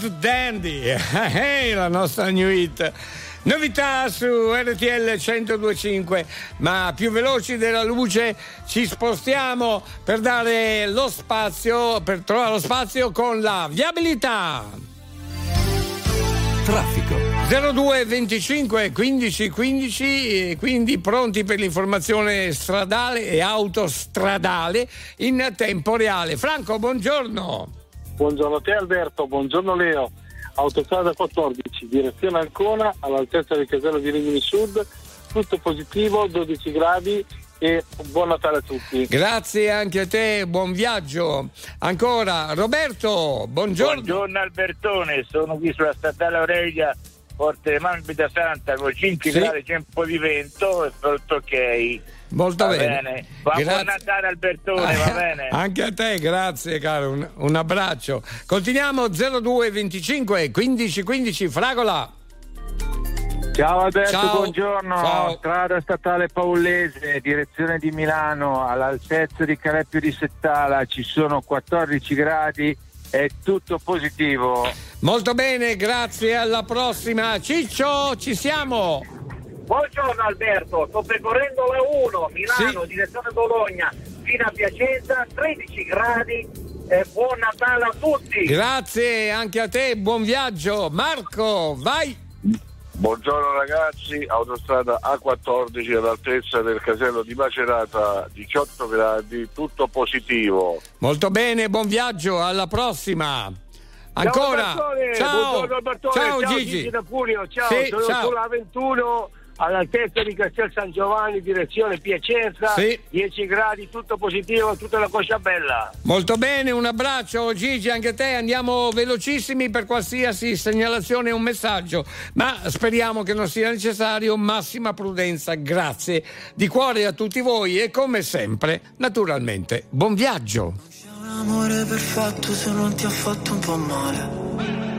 dandy, la nostra new hit. Novità su RTL 1025, ma più veloci della luce ci spostiamo per dare lo spazio, per trovare lo spazio con la viabilità. Traffico. 02 25 15 15 e quindi pronti per l'informazione stradale e autostradale in tempo reale. Franco, buongiorno. Buongiorno a te Alberto, buongiorno Leo. Autostrada 14, direzione Ancona, all'altezza del casello di Rimini Sud, tutto positivo, 12 gradi e buon Natale a tutti. Grazie anche a te, buon viaggio. Ancora Roberto, buongiorno. Buongiorno Albertone, sono qui sulla statale Aurelia, Forte Manbida Santa, con 5 Sì. gradi, c'è un po' di vento e tutto ok. Molto Va bene. Va Grazie. buon Natale Albertone, va bene? Anche a te, grazie caro, un, un abbraccio. Continuiamo 02 25 15 15 Fragola. Ciao Alberto, Ciao. buongiorno. Ciao. Strada statale Paullese, direzione di Milano, all'altezza di Careppio di Settala, ci sono 14 gradi, è tutto positivo. Molto bene, grazie, alla prossima. Ciccio, ci siamo. Buongiorno Alberto, sto percorrendo la 1, Milano, Sì. direzione Bologna, fino a Piacenza, 13 gradi e buon Natale a tutti. Grazie anche a te, buon viaggio. Marco, vai. Buongiorno ragazzi, autostrada A14 all'altezza del casello di Macerata, 18 gradi, tutto positivo. Molto bene, buon viaggio, alla prossima. Ancora. Bartone, Ciao. buongiorno Bartone, Ciao, ciao Gigi. da Cuneo, ciao, Sì, sono ciao. sulla 21 all'altezza di Castel San Giovanni, direzione Piacenza, Sì. 10 gradi, tutto positivo, tutta la coscia bella. Molto bene, un abbraccio Gigi, anche a te. Andiamo velocissimi per qualsiasi segnalazione o messaggio, ma speriamo che non sia necessario. Massima prudenza, grazie di cuore a tutti voi e come sempre, naturalmente, buon viaggio. Un amore perfetto se non ti ha fatto un po' male.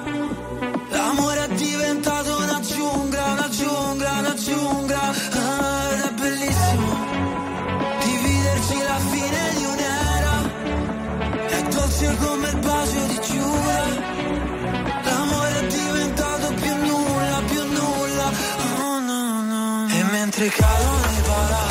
giungla, una giungla, ah, Ed è bellissimo Dividerci la fine di un'era. È dolce come il bacio di Giura. L'amore è diventato più nulla, più nulla. Oh no no. E mentre cadono i palazzi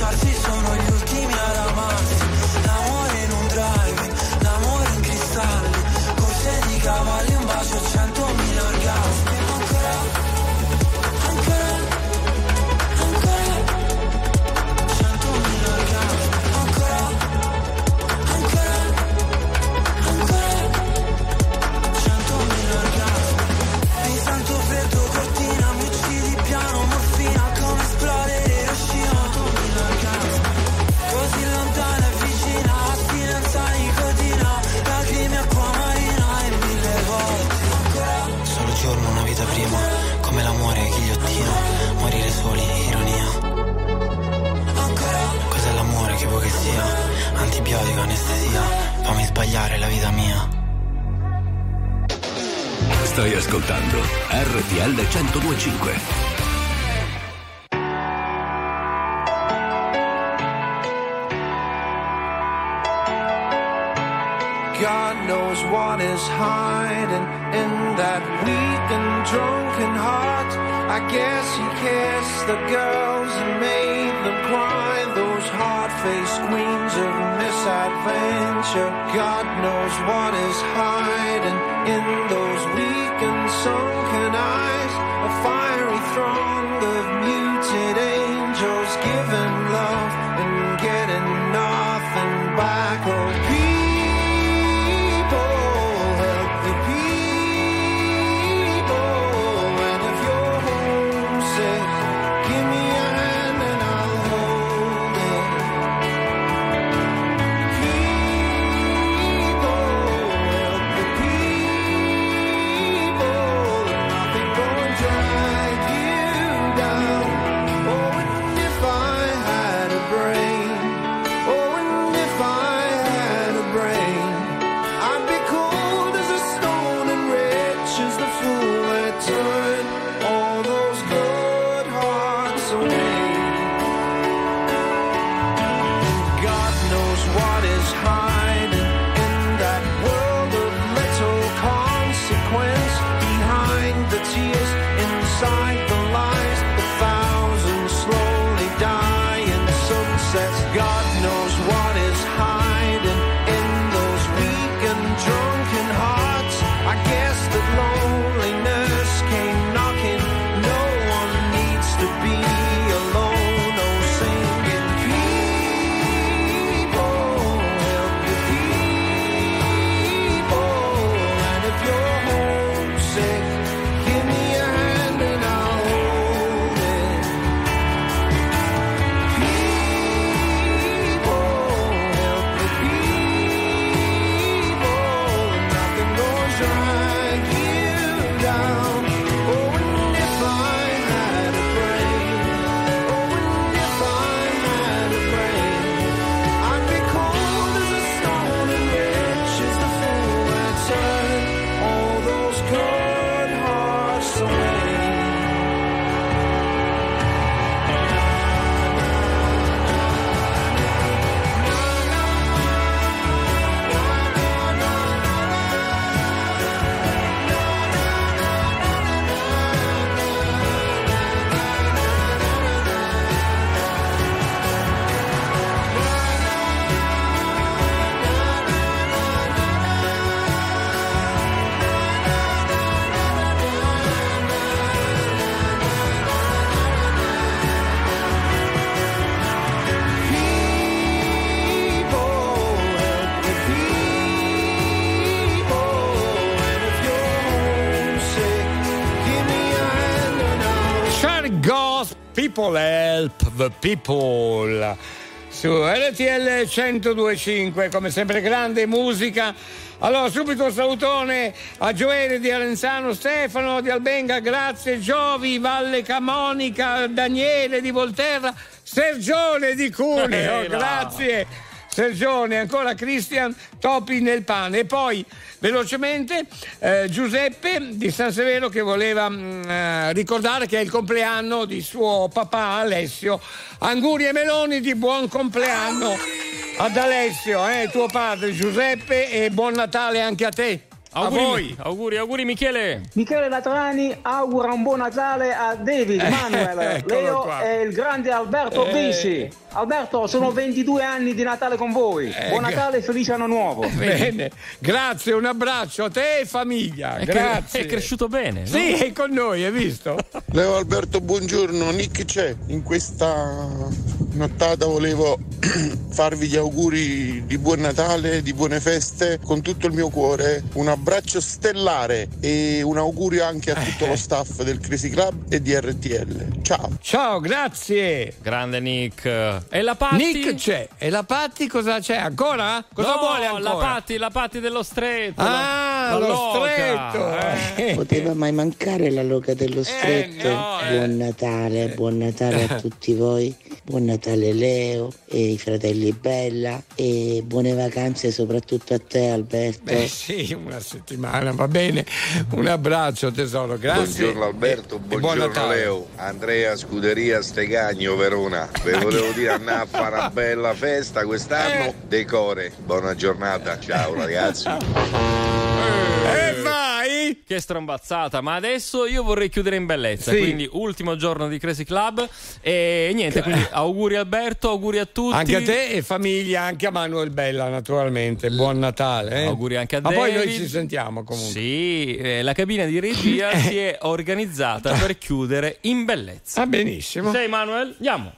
Prima Antibiotico anestesia Fammi sbagliare la vita mia Stai ascoltando RTL 1025. God knows what is hiding in that weak and drunken heart. I guess he kissed the and made them cry. Those hard-faced queens of misadventure. God knows what is hiding in those weak and sunken eyes. A fiery throng of muted angels giving love and getting nothing back. Oh, People Help the People. Su RTL 1025 come sempre grande musica. Allora subito un salutone a Gioele di Arenzano Stefano di Albenga grazie Giovi Valle Camonica Daniele di Volterra Sergione di Cuneo Eh, grazie Sergione ancora Cristian Topi nel pane e poi velocemente eh, Giuseppe di San Severo che voleva mm, eh, ricordare che è il compleanno di suo papà Alessio Anguri e meloni di buon compleanno ad Alessio eh, tuo padre Giuseppe e buon Natale anche a te Auguri, a voi auguri, auguri Michele. Michele Latrani augura un buon Natale a David, Eh, Manuel, eccolo Leo qua. e il grande Alberto Eh. Bisi. Alberto, sono 22 anni di Natale con voi. Buon gra- Natale e felice anno nuovo. Bene, grazie, un abbraccio a te e famiglia. È cre- grazie. è cresciuto bene. Sì, è con noi, hai visto? Leo Alberto, buongiorno. Nick c'è. In questa nottata volevo farvi gli auguri di buon Natale, di buone feste con tutto il mio cuore. Un abbraccio stellare e un augurio anche a tutto lo staff del Crazy Club e di RTL. Ciao. Ciao, grazie. Grande Nick. E la Patti? Nick c'è. E la Patti cosa c'è? Ancora? Cosa No, vuole ancora? La Patti, la Patti dello stretto. Ah, la- la lo loca. stretto. Eh. Poteva mai mancare la loca dello stretto? no, eh. Buon Natale, buon Natale a tutti voi, buon Natale Leo e i fratelli Bella e buone vacanze soprattutto a te Alberto. Beh sì, una settimana, va bene. Un abbraccio tesoro, grazie. Buongiorno Alberto, buon buongiorno Natale. Leo, Andrea Scuderia Stegagno Verona. Ve volevo dire andare a fare una bella festa quest'anno, Eh. decore. Buona giornata, ciao ragazzi. E vai! Che strombazzata, ma adesso io vorrei chiudere in bellezza. Sì. Quindi, ultimo giorno di Crazy Club. E niente, quindi auguri Alberto, auguri a tutti. Anche a te e famiglia, anche a Manuel Bella naturalmente. Buon Natale. eh. Auguri anche a Ma poi noi David. ci sentiamo comunque. Sì, eh, la cabina di regia si è organizzata per chiudere in bellezza. Ah, benissimo. Sei Manuel? Andiamo.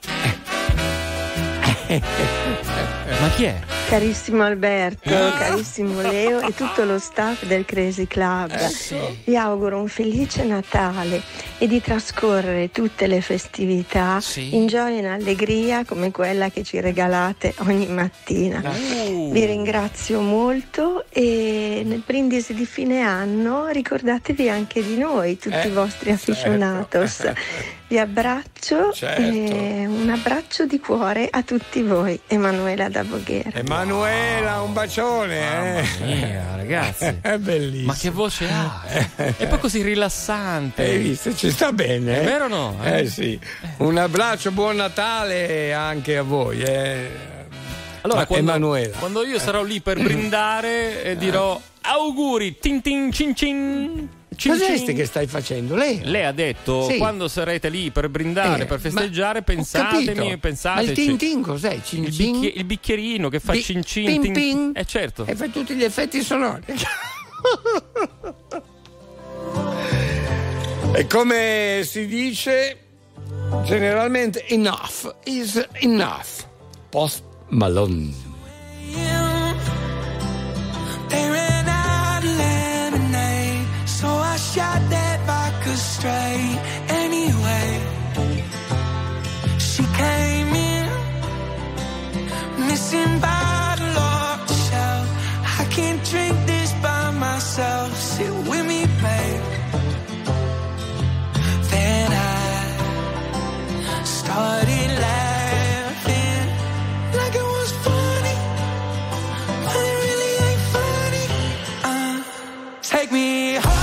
Ma chi è? Carissimo Alberto, Ah. carissimo Leo e tutto lo staff del Crazy Club, Eh, vi auguro un felice Natale e di trascorrere tutte le festività in gioia e in allegria come quella che ci regalate ogni mattina. Uh. Vi ringrazio molto e nel brindisi di fine anno ricordatevi anche di noi, tutti Eh, i vostri afficionados. Vi abbraccio Certo. e un abbraccio di cuore a tutti voi, Emanuela da Voghera. Emanuela, un bacione. eh. mia, ragazzi. È bellissimo. Ma che voce ha? E poi così rilassante. Hai visto? Ci sta bene. È eh? vero o no? Eh sì. Un abbraccio, buon Natale anche a voi. eh. Allora, quando, Emanuela. quando io sarò lì per brindare, eh, dirò auguri, tin tin cin cin. Cin Cos'è che stai facendo? Lei? Lei ha detto Sì. quando sarete lì per brindare, Eh, per festeggiare, pensatemi, capito. Ma pensateci. il tin tin cos'è? Cin il, cin? bicchi- il bicchierino che fa Bi- cin cin. pin tin- pin? Eh certo. E fa tutti gli effetti sonori. e come si dice generalmente enough is enough. Post Malone. Anyway, she came in, missing bottle the. I can't drink this by myself. Sit with me, babe. Then I started laughing like it was funny. But it really ain't funny. Uh, take me home.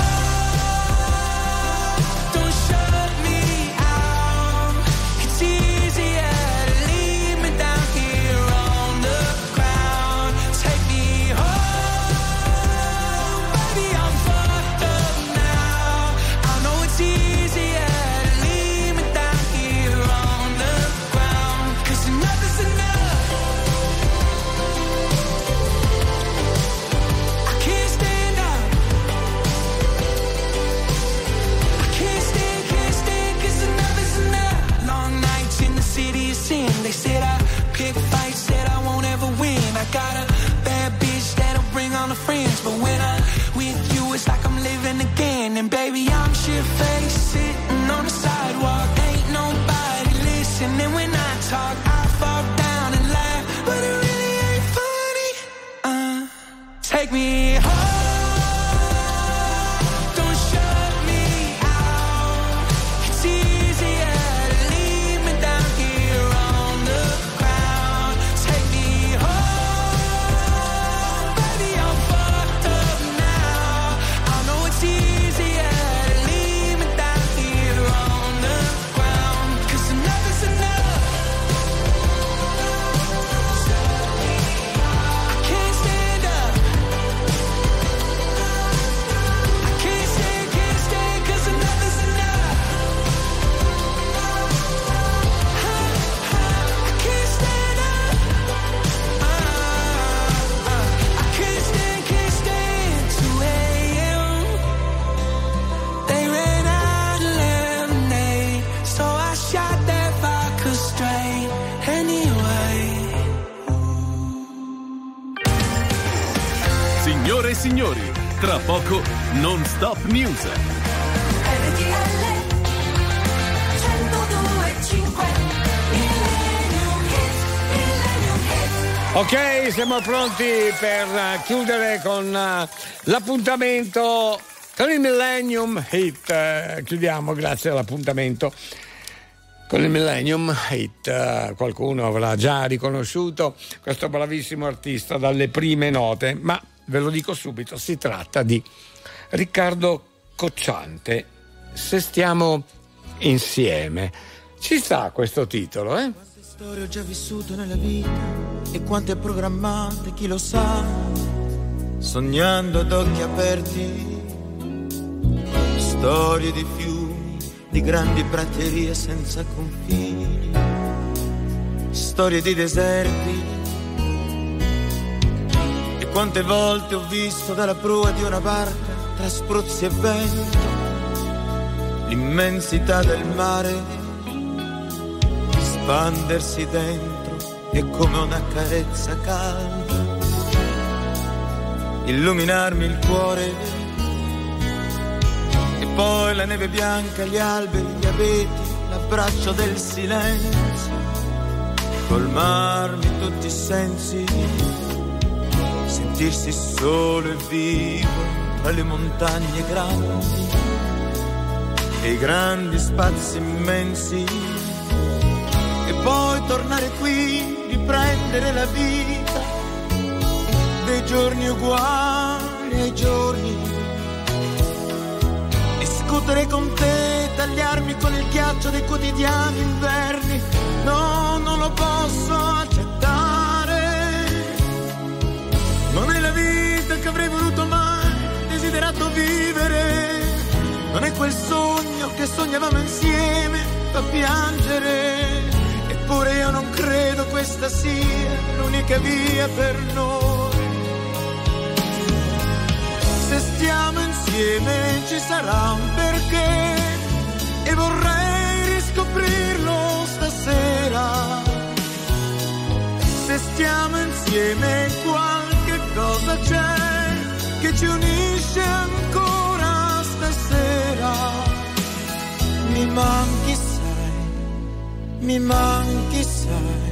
me. Signori, tra poco Non Stop News. Ok, siamo pronti per eh, chiudere con eh, l'appuntamento con il Millennium Hit. Eh, chiudiamo grazie all'appuntamento con il Millennium Hit. Qualcuno avrà già riconosciuto questo bravissimo artista dalle prime note, ma ve lo dico subito, si tratta di Riccardo Cocciante. Se stiamo insieme. Ci sta questo titolo, eh? storie ho già vissuto nella vita e quante programmate, chi lo sa, sognando ad occhi aperti, storie di fiumi, di grandi praterie senza confini, storie di deserti. Quante volte ho visto dalla prua di una barca, tra spruzzi e vento, l'immensità del mare espandersi dentro e come una carezza calda illuminarmi il cuore. E poi la neve bianca, gli alberi, gli abeti, l'abbraccio del silenzio colmarmi tutti i sensi sentirsi solo e vivo tra le montagne grandi e i grandi spazi immensi e poi tornare qui, riprendere la vita dei giorni uguali ai giorni. Discutere con te, tagliarmi con il ghiaccio dei quotidiani inverni. No, non lo posso accettare. Che avrei voluto mai, desiderato vivere. Non è quel sogno che sognavamo insieme, fa piangere. Eppure io non credo questa sia l'unica via per noi. Se stiamo insieme ci sarà un perché e vorrei riscoprirlo stasera. Se stiamo insieme qualche cosa c'è che ci unisce ancora stasera. Mi manchi mi manchi sai.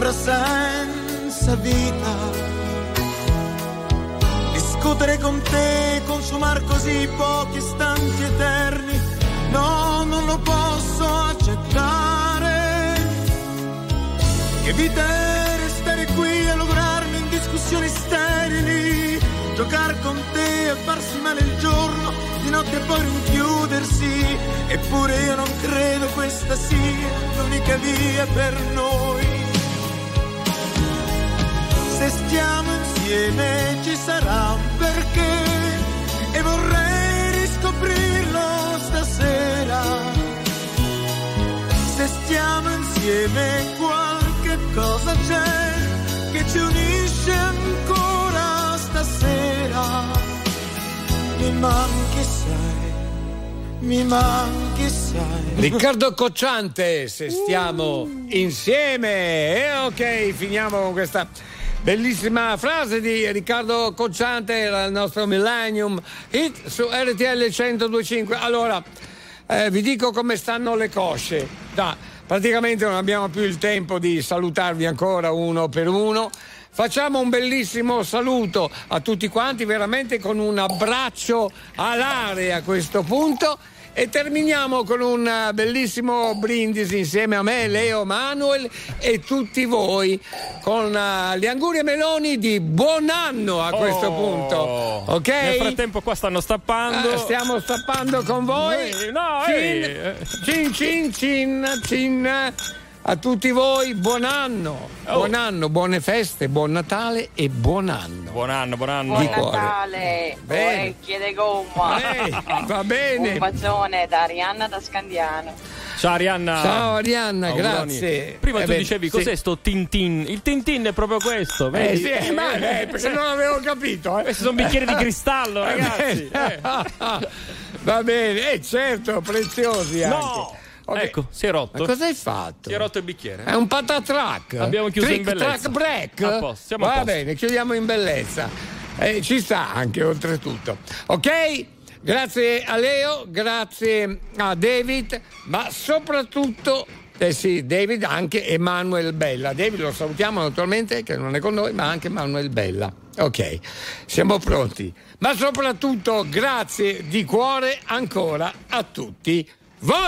Sembra senza vita. Discutere con te, consumare così pochi istanti eterni, no, non lo posso accettare. Che vita è restare qui a lograrmi in discussioni sterili, giocare con te e farsi male il giorno, di notte poi rinchiudersi, eppure io non credo questa sia l'unica via per noi stiamo insieme ci sarà un perché e vorrei riscoprirlo stasera. Se stiamo insieme qualche cosa c'è che ci unisce ancora stasera. Mi manchi sai, mi manchi sai. Riccardo Cocciante, se stiamo insieme. E ok, finiamo con questa bellissima frase di Riccardo Cocciante, il nostro Millennium Hit su RTL 1025. Allora, eh, vi dico come stanno le cosce. Da, praticamente non abbiamo più il tempo di salutarvi ancora uno per uno. Facciamo un bellissimo saluto a tutti quanti, veramente con un abbraccio alare a questo punto. E terminiamo con un eh, bellissimo brindisi insieme a me, Leo Manuel e tutti voi con eh, gli auguri e meloni di buon anno a questo Oh. punto. Ok? Nel frattempo qua stanno stappando. Ah, stiamo stappando con voi. Eh, no, cin, eh. cin, cin, cin, cin. A tutti voi buon anno, buon anno, buone feste, buon Natale e buon anno. Buon anno, buon anno. Di Buon cuore. Natale, Bene. orecchie di gomma. Ehi, va bene. Un bacione da Arianna da Scandiano. Ciao Arianna. Ciao, Arianna, Auguroni. grazie. Prima Eh, tu beh, dicevi sì. cos'è sto Tintin? Il Tintin è proprio questo, Eh, vedi? sì, eh, ma eh, perché non avevo capito. Eh. Questi sono bicchieri di cristallo, Eh, ragazzi. Va bene, eh, certo, preziosi anche. No! Ok. Ecco, si è rotto. Ma cosa hai fatto? Si è rotto il bicchiere. È un patatrack. Abbiamo chiuso Trick, in bellezza. Track break. A posto, siamo a Va posto. bene, chiudiamo in bellezza. Eh, ci sta anche oltretutto. Ok? Grazie a Leo, grazie a David, ma soprattutto eh sì, David, anche Emanuel Bella. David lo salutiamo naturalmente, che non è con noi, ma anche Emanuel Bella. Ok, siamo pronti. Ma soprattutto grazie di cuore ancora a tutti voi.